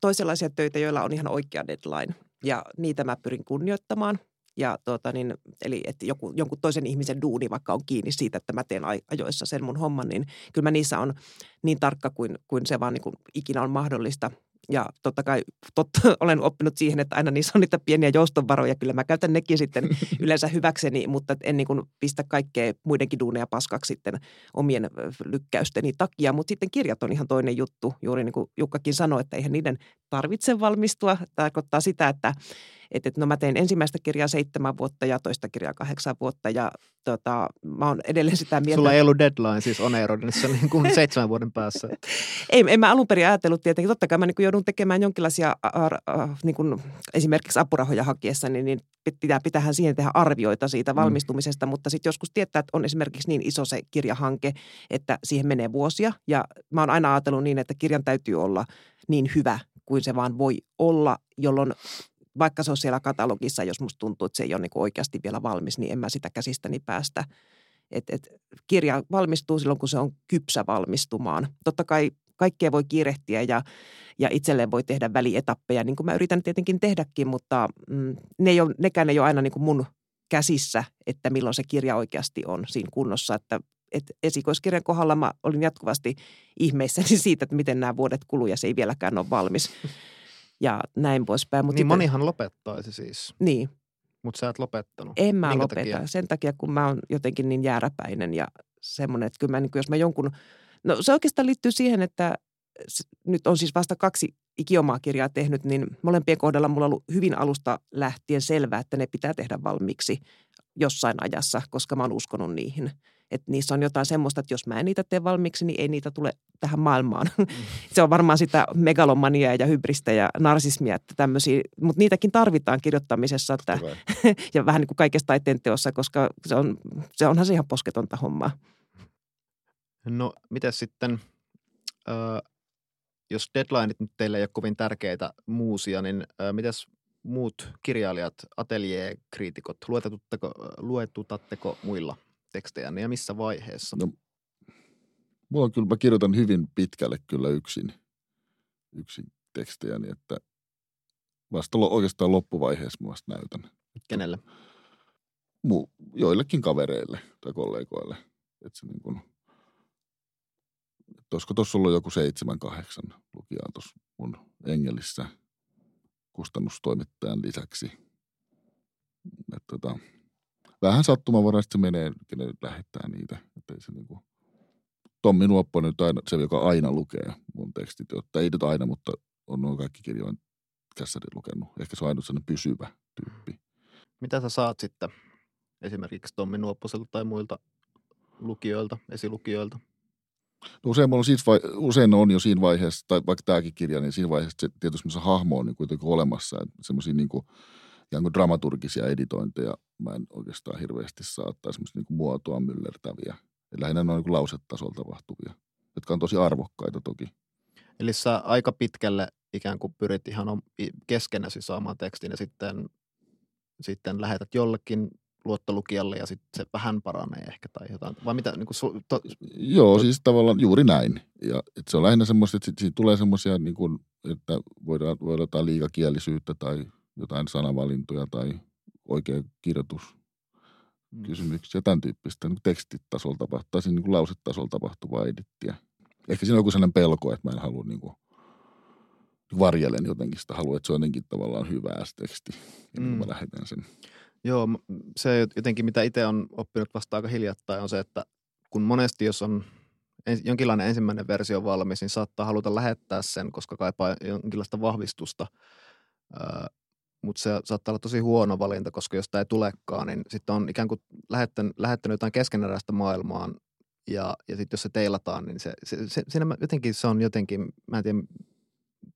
toisenlaisia töitä, joilla on ihan oikea deadline. Ja niitä mä pyrin kunnioittamaan. Ja tuota, niin, eli että joku, jonkun toisen ihmisen duuni vaikka on kiinni siitä, että mä teen ajoissa sen mun homman, niin kyllä mä niissä on niin tarkka kuin, kuin se vaan niin kuin ikinä on mahdollista – ja totta kai totta, olen oppinut siihen, että aina niissä on niitä pieniä joustonvaroja. Kyllä mä käytän nekin sitten yleensä hyväkseni, mutta en niin kuin pistä kaikkea muidenkin duuneja paskaksi sitten omien lykkäysteni takia. Mutta sitten kirjat on ihan toinen juttu. Juuri niin kuin Jukkakin sanoi, että eihän niiden tarvitse valmistua. Tarkoittaa sitä, että että, että no mä tein ensimmäistä kirjaa seitsemän vuotta ja toista kirjaa kahdeksan vuotta ja tota, mä oon edelleen sitä mieltä. Sulla ei ollut deadline siis Onerodinissa niin kuin seitsemän vuoden päässä. ei, en mä alun perin ajatellut tietenkin. Totta kai mä niin joudun tekemään jonkinlaisia äh, niin kuin esimerkiksi apurahoja hakiessa, niin, niin pitää, pitäähän siihen tehdä arvioita siitä mm. valmistumisesta, mm. mutta sitten joskus tietää, että on esimerkiksi niin iso se kirjahanke, että siihen menee vuosia ja mä oon aina ajatellut niin, että kirjan täytyy olla niin hyvä kuin se vaan voi olla, jolloin vaikka se on siellä katalogissa, jos musta tuntuu, että se ei ole niin oikeasti vielä valmis, niin en mä sitä käsistäni päästä. Et, et, kirja valmistuu silloin, kun se on kypsä valmistumaan. Totta kai kaikkea voi kiirehtiä ja, ja itselleen voi tehdä välietappeja, niin kuin mä yritän tietenkin tehdäkin, mutta mm, ne ei ole, nekään ei ole aina niin kuin mun käsissä, että milloin se kirja oikeasti on siinä kunnossa. Että, että esikoiskirjan kohdalla mä olin jatkuvasti ihmeissäni siitä, että miten nämä vuodet kuluu ja se ei vieläkään ole valmis. Ja näin poispäin. Mutta niin itse, monihan lopettaisi siis. Niin. Mutta sä et lopettanut. En mä Minkä lopeta. Takia? Sen takia, kun mä oon jotenkin niin jääräpäinen ja semmoinen, että kyllä mä, niin jos mä jonkun – No se oikeastaan liittyy siihen, että nyt on siis vasta kaksi ikiomaa kirjaa tehnyt, niin molempien kohdalla mulla on ollut hyvin alusta lähtien selvää, että ne pitää tehdä valmiiksi jossain ajassa, koska mä oon uskonut niihin. Että niissä on jotain semmoista, että jos mä en niitä tee valmiiksi, niin ei niitä tule tähän maailmaan. Mm. Se on varmaan sitä megalomaniaa ja hybristä ja narsismia, että tämmöisiä, mutta niitäkin tarvitaan kirjoittamisessa että, ja vähän niin kuin kaikesta taiteen teossa, koska se, on, se onhan se ihan posketonta hommaa. No, miten sitten, äh, jos deadlineit nyt teille ei ole kovin tärkeitä muusia, niin äh, mitäs muut kirjailijat, ateljeekriitikot, luetutatteko, luetutatteko muilla tekstejä ja missä vaiheessa? No, mulla on kyllä, mä kirjoitan hyvin pitkälle kyllä yksin, yksin tekstejä, niin että vasta oikeastaan loppuvaiheessa mä vasta näytän. Kenelle? Mu, joillekin kavereille tai kollegoille. Että se niin kuin – olisiko tuossa ollut joku seitsemän, kahdeksan lukijaa tuossa mun Engelissä kustannustoimittajan lisäksi. Et tota, vähän sattumavaraisesti se menee, kenen lähettää niitä. Että ei se niinku, Tommi Nuoppo nyt aina, se, joka aina lukee mun tekstit, jotta ei nyt aina, mutta on nuo kaikki kirjojen kässärit lukenut. Ehkä se on ainut sellainen pysyvä tyyppi. Mitä sä saat sitten esimerkiksi Tommi Nuopposelta tai muilta lukijoilta, esilukijoilta? No usein, on siis vai, usein on jo siinä vaiheessa, tai vaikka tämäkin kirja, niin siinä vaiheessa se tietysti se hahmo on niin kuitenkin olemassa. Semmoisia niin kuin, kuin dramaturgisia editointeja mä en oikeastaan hirveästi saa, tai semmoisia niin muotoa myllertäviä. Ja lähinnä ne on niin lausetasolla tapahtuvia, jotka on tosi arvokkaita toki. Eli sä aika pitkälle ikään kuin pyrit ihan keskenäsi saamaan tekstin ja sitten, sitten lähetät jollekin luottolukijalle ja sitten se vähän paranee ehkä tai jotain. Vai mitä? Niin kuin, to, Joo, to... siis tavallaan juuri näin. Ja että se on lähinnä semmoista, että siitä tulee semmoisia, niin kuin, että voidaan, voidaan jotain liikakielisyyttä tai jotain sanavalintoja tai oikea kirjoitus mm. kysymyksiä, tämän tyyppistä niin tekstitasolla tapahtuu, tai niin kuin lausetasolla tapahtuvaa edittiä. Ehkä siinä on joku sellainen pelko, että mä en halua niin kuin, varjelen jotenkin sitä, haluan, että se on jotenkin tavallaan hyvää se teksti, ja mm. mä lähetän sen. Joo, se jotenkin mitä itse on oppinut vasta aika hiljattain on se, että kun monesti jos on jonkinlainen ensimmäinen versio valmis, niin saattaa haluta lähettää sen, koska kaipaa jonkinlaista vahvistusta. Mutta se saattaa olla tosi huono valinta, koska jos tämä ei tulekaan, niin sitten on ikään kuin lähettänyt, lähettänyt jotain keskeneräistä maailmaan ja, ja sitten jos se teilataan, niin se, se, se, siinä jotenkin se on jotenkin, mä en tiedä,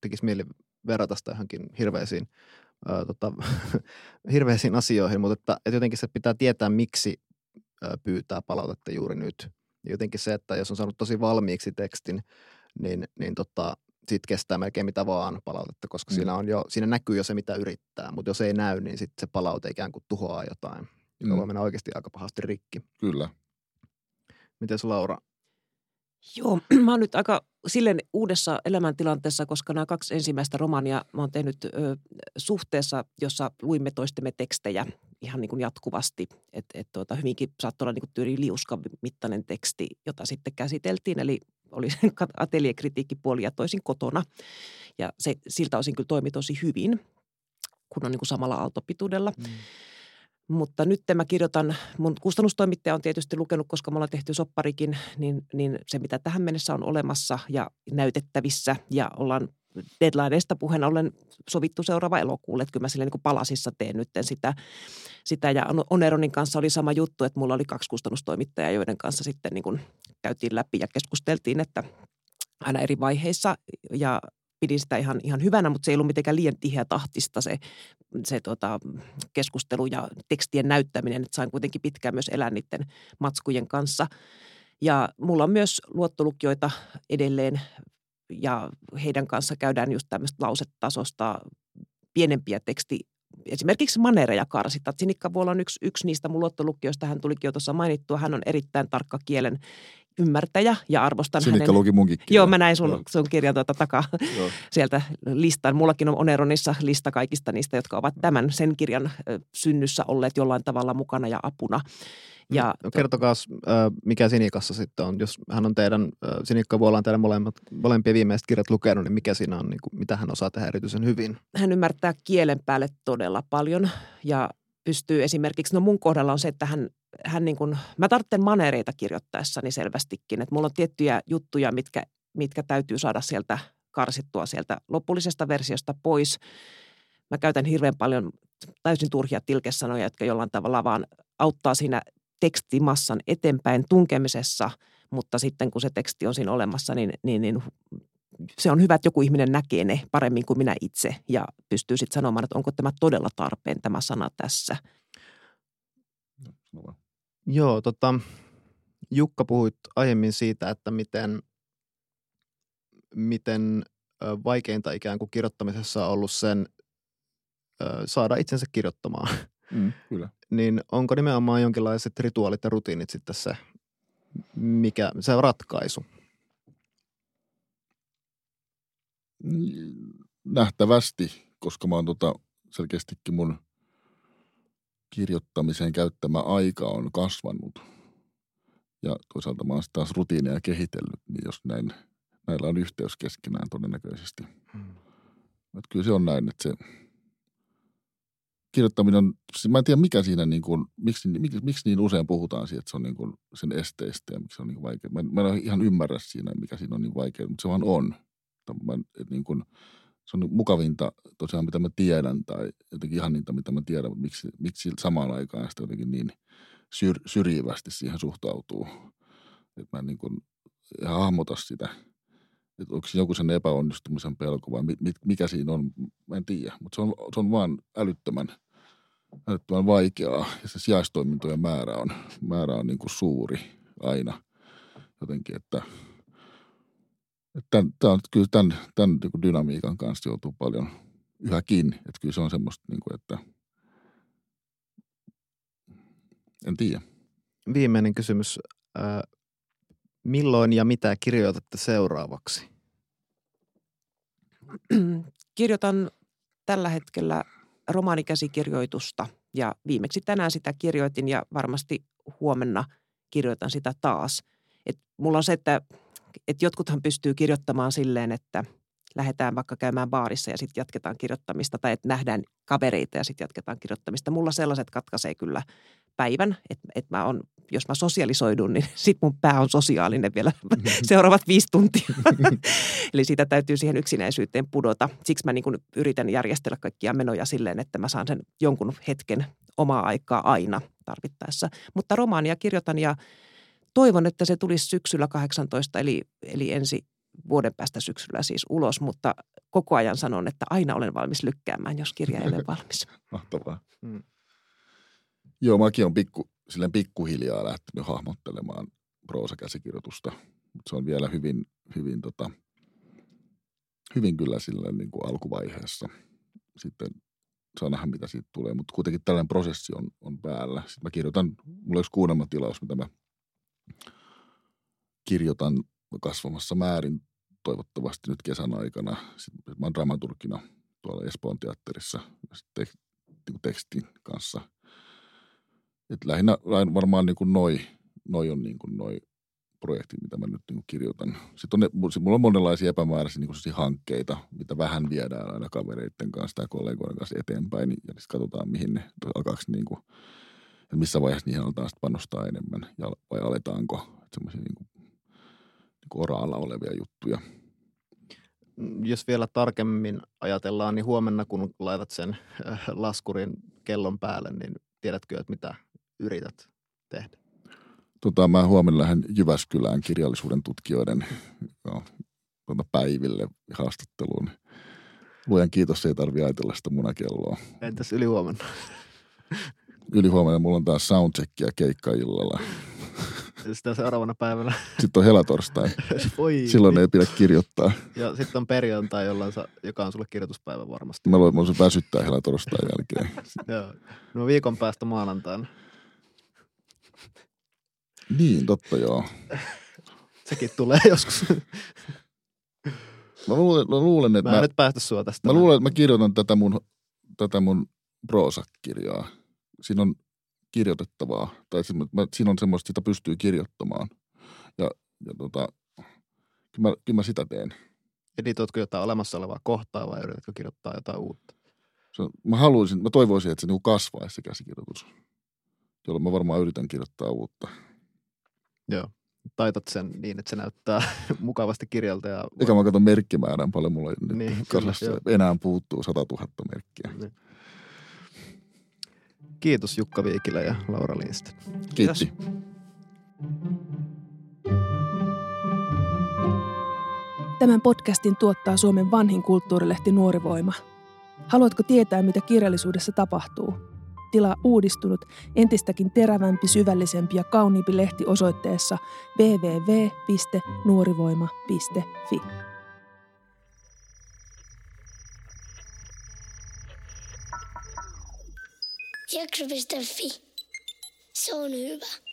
tekisi mieli verrata sitä johonkin hirveisiin ää, tota, hirveisiin asioihin, mutta että, että jotenkin se pitää tietää, miksi ää, pyytää palautetta juuri nyt. Jotenkin se, että jos on saanut tosi valmiiksi tekstin, niin, niin tota, siitä kestää melkein mitä vaan palautetta, koska mm. siinä, on jo, siinä näkyy jo se, mitä yrittää. Mutta jos ei näy, niin sitten se palaute ikään kuin tuhoaa jotain, joka mm. voi mennä oikeasti aika pahasti rikki. Kyllä. Miten Laura? Joo, mä oon nyt aika silleen uudessa elämäntilanteessa, koska nämä kaksi ensimmäistä romaania mä oon tehnyt ö, suhteessa, jossa luimme toistemme tekstejä ihan niin kuin jatkuvasti. Että et tuota, hyvinkin saattoi olla niin kuin tyyli liuskan mittainen teksti, jota sitten käsiteltiin. Eli oli ateliekritiikkipuoli ja toisin kotona. Ja se siltä osin kyllä toimi tosi hyvin, kun on niin kuin samalla aaltopituudella. Mm. Mutta nyt mä kirjoitan, mun kustannustoimittaja on tietysti lukenut, koska me ollaan tehty sopparikin, niin, niin se mitä tähän mennessä on olemassa ja näytettävissä ja ollaan deadlineista puheen ollen sovittu seuraava elokuulle, että kyllä mä silleen niin palasissa teen nyt sitä, sitä. Ja Oneronin kanssa oli sama juttu, että mulla oli kaksi kustannustoimittajaa, joiden kanssa sitten niin kuin käytiin läpi ja keskusteltiin, että aina eri vaiheissa ja pidin sitä ihan, ihan hyvänä, mutta se ei ollut mitenkään liian tiheä tahtista se, se tota, keskustelu ja tekstien näyttäminen, että sain kuitenkin pitkään myös elää niiden matskujen kanssa. Ja mulla on myös luottolukijoita edelleen ja heidän kanssa käydään just tämmöistä lausetasosta pienempiä teksti esimerkiksi manereja karsita. Sinikka Vuola on yksi, yksi niistä mun luottolukijoista, hän tulikin jo tuossa mainittua. Hän on erittäin tarkka kielen ymmärtäjä ja arvostan Sinikka hänen... luki munkin kirjan. Joo, mä näin sun, Joo. sun kirjan tuota takaa Joo. sieltä listan. Mullakin on Oneronissa lista kaikista niistä, jotka ovat tämän sen kirjan synnyssä olleet jollain tavalla mukana ja apuna. Ja No, kertokaa, mikä Sinikassa sitten on. Jos hän on teidän, äh, Sinikka Vuola on teidän molemmat, molempia viimeiset kirjat lukenut, niin mikä siinä on, niin kuin, mitä hän osaa tehdä erityisen hyvin? hän ymmärtää kielen päälle todella paljon ja pystyy esimerkiksi, no mun kohdalla on se, että hän, hän niin kuin, mä tarvitsen manereita kirjoittaessani selvästikin, että mulla on tiettyjä juttuja, mitkä, mitkä täytyy saada sieltä karsittua sieltä lopullisesta versiosta pois. Mä käytän hirveän paljon täysin turhia tilkesanoja, jotka jollain tavalla vaan auttaa siinä tekstimassan eteenpäin tunkemisessa, mutta sitten kun se teksti on siinä olemassa, niin, niin, niin se on hyvä, että joku ihminen näkee ne paremmin kuin minä itse ja pystyy sitten sanomaan, että onko tämä todella tarpeen tämä sana tässä. Vaan. Joo, tota, Jukka puhuit aiemmin siitä, että miten, miten vaikeinta ikään kuin kirjoittamisessa on ollut sen saada itsensä kirjoittamaan. Mm, kyllä. niin onko nimenomaan jonkinlaiset rituaalit ja rutiinit sitten se, mikä, se ratkaisu? Nähtävästi, koska mä oon tota, selkeästikin mun kirjoittamiseen käyttämä aika on kasvanut. Ja toisaalta mä oon taas rutiineja kehitellyt, niin jos näin, näillä on yhteys keskenään todennäköisesti. Et kyllä se on näin, että se kirjoittaminen on, mä en tiedä mikä siinä niin kuin, miksi, miksi, miksi niin usein puhutaan siitä, että se on niin kuin sen esteistä ja miksi se on niin vaikea. Mä, mä en ihan ymmärrä siinä, mikä siinä on niin vaikea, mutta se vaan on. Mä, et niin kuin, se on mukavinta tosiaan, mitä mä tiedän tai jotenkin ihan niitä, mitä mä tiedän, mutta miksi, miksi samaan aikaan sitä jotenkin niin syr, syrjivästi siihen suhtautuu. Että mä en niin kuin ihan hahmota sitä, että onko joku sen epäonnistumisen pelko vai mit, mikä siinä on, mä en tiedä. Mutta se on, se on vaan älyttömän, älyttömän vaikeaa ja se sijaistoimintojen määrä on, määrä on niin kuin suuri aina jotenkin, että Tämän, tämän, kyllä tämän, tämän niin kuin dynamiikan kanssa joutuu paljon yhäkin. Että kyllä se on semmoista, niin kuin, että en tiedä. Viimeinen kysymys. Ö, milloin ja mitä kirjoitatte seuraavaksi? Kirjoitan tällä hetkellä romaanikäsikirjoitusta ja viimeksi tänään sitä kirjoitin ja varmasti huomenna kirjoitan sitä taas. Et mulla on se, että et jotkuthan pystyy kirjoittamaan silleen, että lähdetään vaikka käymään baarissa ja sitten jatketaan kirjoittamista tai että nähdään kavereita ja sitten jatketaan kirjoittamista. Mulla sellaiset katkaisee kyllä päivän, että et mä on, jos mä sosialisoidun, niin sit mun pää on sosiaalinen vielä seuraavat viisi tuntia. Eli siitä täytyy siihen yksinäisyyteen pudota. Siksi mä niin yritän järjestellä kaikkia menoja silleen, että mä saan sen jonkun hetken omaa aikaa aina tarvittaessa. Mutta romaania kirjoitan ja toivon, että se tulisi syksyllä 18, eli, eli ensi vuoden päästä syksyllä siis ulos, mutta koko ajan sanon, että aina olen valmis lykkäämään, jos kirja ei ole valmis. Mahtavaa. Mm. Joo, mäkin on pikku, silleen pikkuhiljaa lähtenyt hahmottelemaan proosakäsikirjoitusta. Mutta se on vielä hyvin, hyvin, tota, hyvin kyllä sillä niin kuin alkuvaiheessa. Sitten saa nähdä, mitä siitä tulee. Mutta kuitenkin tällainen prosessi on, on päällä. Sitten mä kirjoitan, mulla olisi kuunnelmatilaus, mitä mä kirjoitan kasvamassa määrin toivottavasti nyt kesän aikana. Sitten mä oon dramaturgina tuolla Espoon teatterissa niin tekstin kanssa. Et lähinnä varmaan niin kuin noi, noi on niin kuin noi projektit, mitä mä nyt niin kirjoitan. Sitten on ne, mulla on monenlaisia epämääräisiä niin kuin hankkeita, mitä vähän viedään aina kavereiden kanssa tai kollegoiden kanssa eteenpäin. Ja sitten katsotaan, mihin ne alkaako niin kuin, että missä vaiheessa niihin aletaan panostaa enemmän. Ja, vai aletaanko semmoisia niin kuin, niin oraalla olevia juttuja. Jos vielä tarkemmin ajatellaan, niin huomenna kun laitat sen äh, laskurin kellon päälle, niin tiedätkö, että mitä yrität tehdä? Tota, mä huomenna lähden Jyväskylään kirjallisuuden tutkijoiden no, tuota päiville haastatteluun. Luojan kiitos, ei tarvitse ajatella sitä munakelloa. Entäs yli huomenna? Yli huomenna mulla on taas soundcheckia keikkaillalla. Sitten seuraavana päivänä. Sitten on helatorstai. Voi. Silloin ei pidä kirjoittaa. Ja sitten on perjantai, jolloin sa, joka on sulle kirjoituspäivä varmasti. Mä voin, mä voin väsyttää helatorstain jälkeen. Joo. No viikon päästä maanantaina. Niin, totta joo. Sekin tulee joskus. Mä luulen, mä luulen että Mä en mä, nyt päästä sua tästä. mä, luulen, että mä kirjoitan tätä mun, tätä mun proosakirjaa. Siinä on kirjoitettavaa, tai siinä, on semmoista, sitä pystyy kirjoittamaan. Ja, ja tota, kyllä mä, kyllä mä sitä teen. Editoitko jotain olemassa olevaa kohtaa vai yritätkö kirjoittaa jotain uutta? Se, mä haluaisin, mä toivoisin, että se niinku kasvaisi se käsikirjoitus, jolloin mä varmaan yritän kirjoittaa uutta. Joo. Taitat sen niin, että se näyttää mukavasti kirjalta. Ja Eikä mä katson merkkimäärän paljon mulla nyt Niin, niin, kyllä, kasassa. joo. Enää puuttuu 100 000 merkkiä. Niin. Kiitos Jukka Viikilä ja Laura Lindsten. Kiitos. Kiitti. Tämän podcastin tuottaa Suomen vanhin kulttuurilehti Nuorivoima. Haluatko tietää, mitä kirjallisuudessa tapahtuu? Tilaa uudistunut, entistäkin terävämpi, syvällisempi ja kauniimpi lehti osoitteessa www.nuorivoima.fi. Jakso.fi. Se on hyvä.